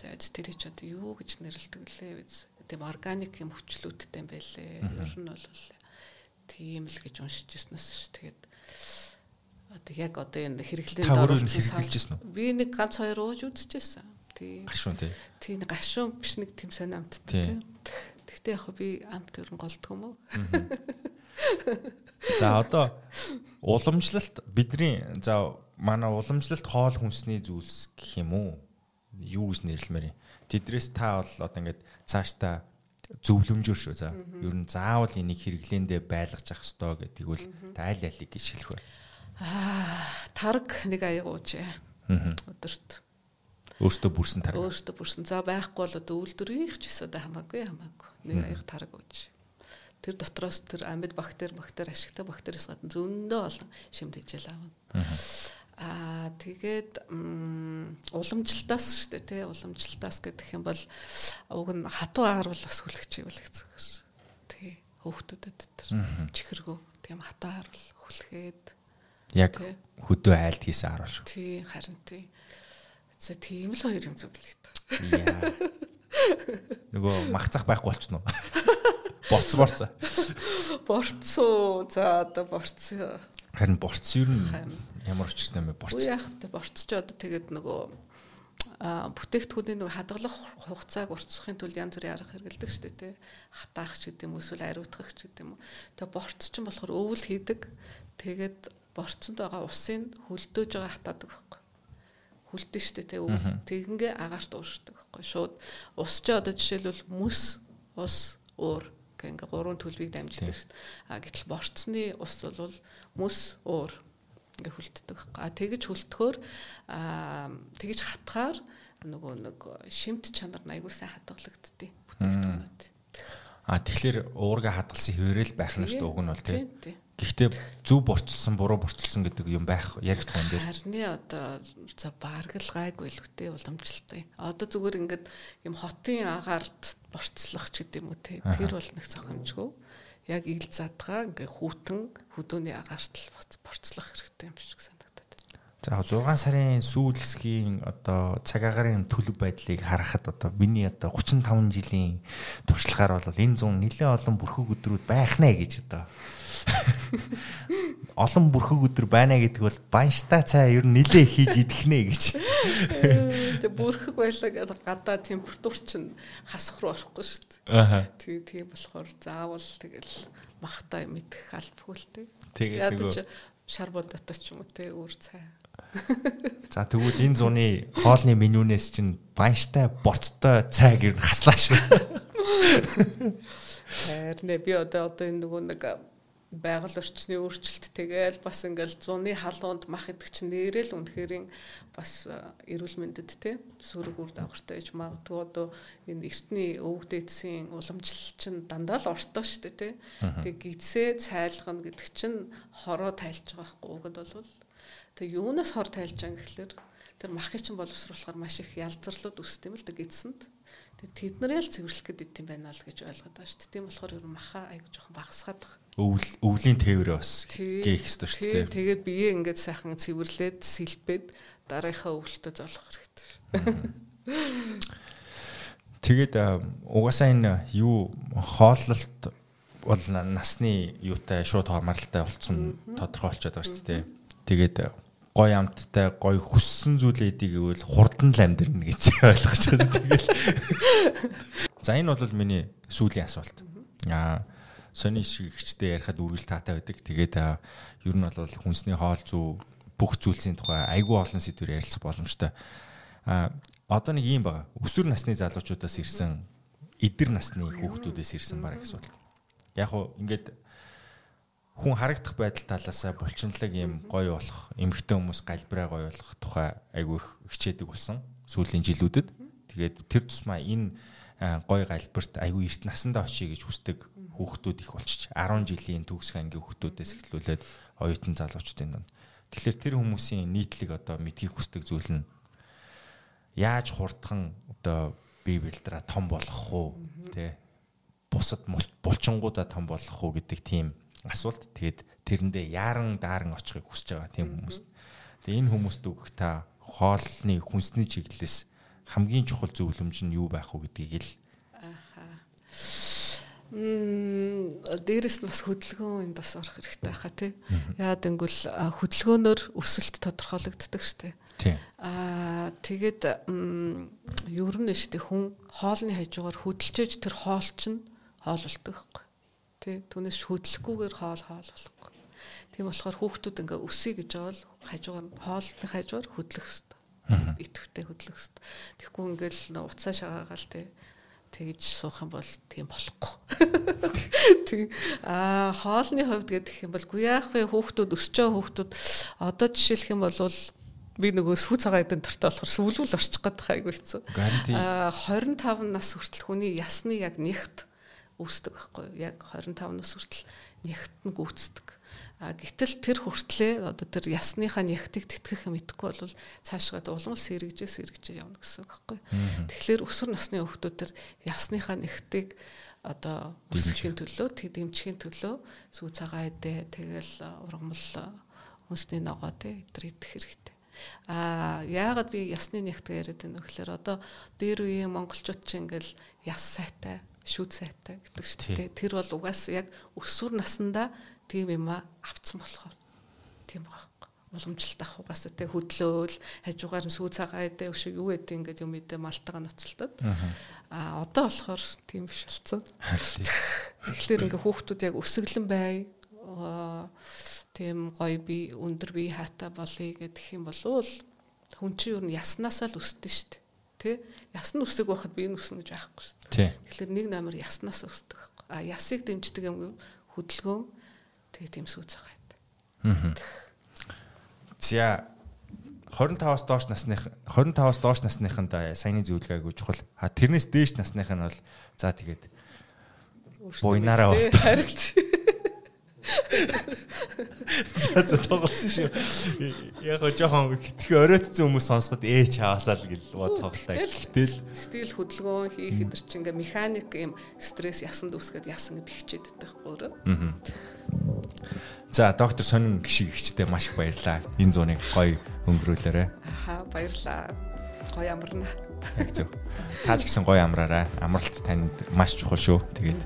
за тэр ч одоо юу гэж нэрлэдэг лээ. Тийм органик юм хүчлүүдтэй байлээ. Ер нь бол тийм л гэж уншиж ирснээс ш. Тэгээд Одоо яг одоо энэ хэрэглээнд оруулсан саалжсэн үү? Би нэг ганц хоёр ууж үзчихсэн. Тий. Гашуун тий. Тий нэг гашуун биш нэг тэм сайн амттай тий. Тэгтээ яг би амт өрн голдох юм уу? За одоо уламжлалт бидний за манай уламжлалт хоол хүнсний зүйлс гэх юм уу? Юу гэж нэрлэмээр юм? Тэдрээс та бол одоо ингээд цааш та зөвлөмжөр шүү за. Ер нь заавал энийг хэрэглээндээ байлгаж явах ёстой гэдгийг бол та аль алиг гэж хэлэх вэ? Тарг нэг аяг уужээ. Өдөрт. Өөртөө бүрсэн тарг. Өөртөө бүрсэн. За байхгүй бол одоо үйлдвэрийнх ч гэсэн одоо хамаагүй хамаагүй. Нэг аяг тарг ууж. Тэр дотроос тэр амьд бактери бактери ашигтай бактериас гадна зөндөө олон шимт хижээл аавна. Аа тэгээд уламжлалтаас шүү дээ тий уламжлалтаас гэдэг юм бол уг нь хатуу агаар бол бас хүлэгч юм л гэсэн үг шүү. Тий хөөхтүүдэд тэр чихэргөө тийм хатуу агаар бол хүлгээд Яг хөдөө айлт хийсэн харуул шүү. Тий, харин тий. За тийм л хоёр юм зөвлөе. Яа. Нөгөө махцах байхгүй болчихно уу? Борц борц. Борц уу. За одоо борц. Харин борц юу н ямар учиртай юм бэ? Борц. Яах вэ? Борц ч одоо тэгээд нөгөө бүтээгдэхүүний нэг хадгалах хугацааг уртсахын тулд янз бүрийн арга хэрэгэлдэг шүү дээ тий. Хатаах ч гэдэг юм эсвэл ариутгах ч гэдэг юм. Тэгээ борц ч болохоор өвөл хийдэг. Тэгээд борцонд байгаа усыг хөлдөөж байгаа хатаадаг байхгүй. Хүлдэн штэ тэ өвөл тэгингээ агаарт ууршдаг байхгүй. Шууд ус ч одоо жишээлбэл мөс ус уур гэх ингээ гурван төлөвийг дамждаг дээ. А гэтэл борцны ус бол мөс уур ингээ хүлддэг. А тэгэж хүлдэхөөр а тэгэж хатгаар нөгөө нэг шимт чанар аягүй сайн хадгалагддээ бүтээгдэхүүнүүд. А тэгэхээр уурга хадгалсан хөвөрөл байх нь дээ уг нь бол тийм. Гэхдээ зөв борцолсон, буруу борцолсон гэдэг юм байх яригдах юм дээр. Харин одоо за баргал гайгүй л үтэй уламжлалтай. Одоо зүгээр ингээд юм хотын агаард борцлох ч гэдэм үү те. Тэр бол нэг зохимжгүй. Яг ил задгаа ингээ хүүтэн хөдөөний агаарт л борцлох хэрэгтэй юм шиг санагдаад. За 6 сарын сүүлсгийн одоо цаг агарын төлөв байдлыг харахад одоо миний одоо 35 жилийн туршлагаар бол энэ зүүн нэлээд олон бүрхэг өдрүүд байх нэ гэж одоо олон бүрхэг өдөр байна гэдэг бол банштай цай ер нь нилээ хийж идэх нэ гэж. Тэг бүрхэг байлаа гадаа температур чинь хасах руу орохгүй шүү дээ. Аа. Тэг тийм болохоор заавал тэгэл махтай мэдэх албагүй л дээ. Тэгээд ядаж шарбодотой ч юм уу те өөр цай. За тэгвэл энэ зуны хоолны менюнээс чинь банштай борцтой цайг ер нь хаслаа шүү. Харин би одоо одоо энэ нөгөө нэг байгаль орчны өөрчлөлт тэгэл бас ингээл зуны халуунд мах идэх чинь нэрэл үнэхэрийн бас эрүүл мэндэд те сүрэг үр дагавартай гэж магадгүй. Одоо энэ эртний өвгдээдсийн уламжлал чинь дандаа л ортоо штэ те. Тэг гидсээ цайлгана гэдэг чинь хороо тайлж байгаа байхгүй угд бол тэг юунаас хор тайлж байгаа гэхэлэр тэр махыг чинь боловсруулахаар маш их ялзарлууд үүсдэг юм л да гидсэнд. Тэд нарыг л цэвэрлэх гэдэг юм байна л гэж ойлгоод байгаа шүү дээ. Тийм болохоор ер нь маха айгу жоохон багасгаад байгаа өвл өвлийн тээврээ бас гээх хэрэгтэй шүү дээ. Тэгээд бие ингээд сайхан цэвэрлээд сэлбээд дарааийнхаа өвлөлтөд золох хэрэгтэй шүү. Тэгээд угаасаа энэ юу хооллолт бол насны юутай шууд хормарлалтай болцсон тодорхой болчиход байгаа шүү дээ. Тэгээд гой амттай гой хүссэн зүйлээ идэх гэвэл хурдан л амьдрна гэж ойлгож байгаа. Тэгээд за энэ бол миний сүүлийн асуулт. Аа сони шиг ихчтэй ярихад үргэлж таатай байдаг. Тэгээд ер нь бол хүнсний хоол зүй бүх зүйлсийн тухай айгүй олон сэдвээр ярилцах боломжтой. А одоо нэг юм байгаа. Өсвөр насны залуучуудаас ирсэн эдэр насны хүүхдүүдээс ирсэн баг асуудал. Яг уу ингээд хүн харагдах байдал талаасаа булчинлаг юм гоё болох, эмгэгтэй хүмүүс галбираа гоё болох тухай айгүй их хичээдэг болсон сүүлийн жилүүдэд. Тэгээд тэр тусмаа энэ гоё галбирт айгүй эрт насандаа очие гэж хүсдэг хүүхдүүд их болчих. 10 жилийн төгсөх ангийн хүүхдүүдээс эхлүүлээд оюутан залуучуудын донд. Тэгэхээр тэр хүмүүсийн нийтлэг одоо мэдхийг хүсдэг зүйл нь яаж хурдхан одоо бие бэлдраа том болгох уу тий бусад булчингуудаа том болгох уу гэдэг тийм асуулт. Тэгээд тэрэндээ яаран дааран очихыг хүсэж байгаа тийм хүмүүс. Тэгээд энэ хүмүүст өгөх та хоолны хүнсний чиглэлээс хамгийн чухал зөвлөмж нь юу байх вэ гэдгийг л Мм дээрэс нь бас хөдөлгөөн энд бас орох хэрэгтэй байхаа тий. Яагаад гэвэл хөдөлгөөнөөр өсөлт тодорхойлогддог штэ. Аа тэгээд ер нь штэ хүн хоолны хажуугаар хөдөлчөөж тэр хоол чинь хоол болдог байхгүй. Тий. Түүнээс хөдлөхгүйгээр хоол хоол болохгүй. Тийм болохоор хүүхдүүд ингээ өсөе гэж бол хажуугаар хоолны хажуугаар хөдлөх хэрэгтэй. Идэвхтэй хөдлөх хэрэгтэй. Тэгэхгүй ингээл уцаа шагаагаал тий тэгж суух юм бол тийм болохгүй. Тэг аа хоолны хувьд гэдэг юм бол гү яах вэ хүүхдүүд өсч байгаа хүүхдүүд одоо жишээлх юм бол би нөгөө сүү цагаан эдэн төртөө болохоор сүлүүл орчих гээд байгаа айгүй хэцүү. Аа 25 нас хүртэл хүний ясны яг нэгт үүсдэг байхгүй юу? Яг 25 нас хүртэл нэгт нь гүйцэтгэг. А гэтэл тэр хүртлээ одоо тэр ясныхаа нягтыг тэтгэх юм идэхгүй бол цаашгаа улмал сэрэгжээ сэрэгжээ явна гэсэн үг байхгүй. Тэгэхээр өсвөр насны хүүхдүүд тэр ясныхаа нягтыг одоо өсөхийн төлөө тэг дэмжихийн төлөө сүү цагаан эдээ тэгэл ургамал хүнсний ногоо тэ өдр идэх хэрэгтэй. А яагаад би ясны нягтыг яриад байна вэ гэхээр одоо дээр үеийн монголчууд чинь ингээл яс сайтай шүд сайтай гэдэг шүү дээ. Тэр бол угаас яг өсвөр насндаа тийм юм авцсан болохоор. Тийм байгаа уламжлалт авах угаасаа те хөдлөөл хажуугаар нь сүү цагаа эдэ өшөө юу эдэ ингээд юм эдэ малтагаа ноцолтод а одоо болохоор тийм биш болцсон тэгэхээр ингээд хүүхдүүд яг өсөглөн бай. Тийм гоё би өндөр би хата болъё гэдэг юм болвол хүн чинь юу н яснаасаа л өсдөн шүү дээ Тэ? Ясны үсэг байхад би энэ үснэ гэж байхгүй шүү дээ. Тэгэхээр нэг номер яснаас өсдөг байхгүй. А ясыг дэмждэг юм хөдөлгөөн тэгээ тийм сүүц байгаа. За 25-аас доош насных 25-аас доош насныханд саяны зөвлөгөөг чухал. А тэрнээс дээш насных нь бол за тэгээд Буйнаараа болтоо. Харин за за тоглосон шүү. Яг жоохон хитрхи оройтсон хүмүүс сонсоход ээ чаасаа л гэж бодох та. Гэтэл стил хөдөлгөөн хийх хэдэр чи ингээ механик юм стресс ясанд үсгээд ясан бихчээд байдаг өөрөө. За доктор сонин гişиг ихчтэй маш их баярлаа. Энэ зуныг гоё өнгөрүүлээрэ. Аха баярлаа. Гоё амарна. Яг зөв. Таач гэсэн гоё амраарай. Амралт танд маш чухал шүү. Тэгээд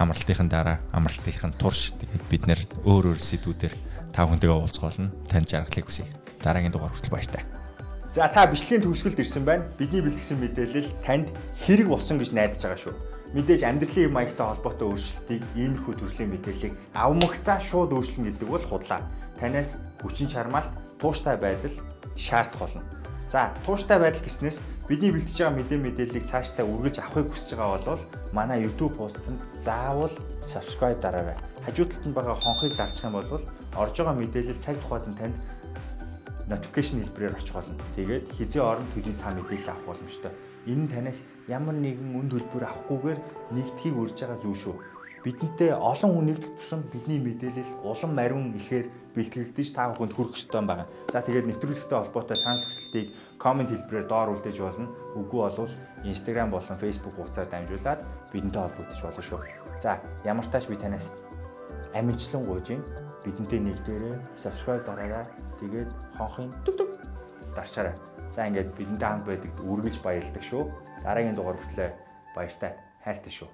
амралтын дараа амралтын турш тэгээд бид нэр өөр өөр сэдвүүдээр та хүнтэйгээ уулзгаална. Танд жаргалыг хүсье. Дараагийн дугаар хүртэл баяртай. За та бичлэгийн төгсгөлд ирсэн байна. Бидний бэлтгэсэн мэдээлэл танд хэрэг болсон гэж найдаж байгаа шүү. Мэдээж амьдралын маягтай холбоотой өөрчлөлтийг иймэрхүү төрлийн мэдээллийг авмагцаа шууд өөрчлөн гэдэг бол худлаа. Танаас хүчин чармаалт, тууштай байдал шаардах болно. За, тууштай байдал гэснээс бидний бэлтэж байгаа мэдээ мэдээллийг цаашдаа үргэлж авахыг хүсэж байгаа бол манай YouTube хуудсанд заавал subscribe дараарай. Хажуу талд нь байгаа хонхыг дарчих юм бол орж байгаа мэдээлэл цаг тухайд нь танд notification хэлбэрээр очих болно. Тэгээд хизээ орон төдий та мэдээлэл авах боломжтой. Энэ нь танаас ямар нэгэн үн төлбөр авахгүйгээр нэгдхийг урьж байгаа зүйл шүү. Бидэнтэй олон хүн нэгдэх тусам бидний мэдээлэл улам мариун ихээр бэлтгэгдэж та бүхэнд хүрэх ёстой юм байна. За тэгээд нэвтрүүлэгтэй холбоотой санал хүсэлтийг комент хэлбэрээр доор үлдээж болно. Үгүй болвол Instagram болон Facebook хуудасаар дамжуулаад бидэнтэй холбогдож болно шүү. За ямар тааш би танаас амжилтлан гуйж. Бидэнтэй нэгдээрээ subscribe дараарай. Тэгээд хонхын дүг дүг дарчаарай. За ингээд бидэнтэй хамт байдаг үргэлж баярлдаг шүү. Дараагийн дугаар хүртэл баяртай хайртай шүү.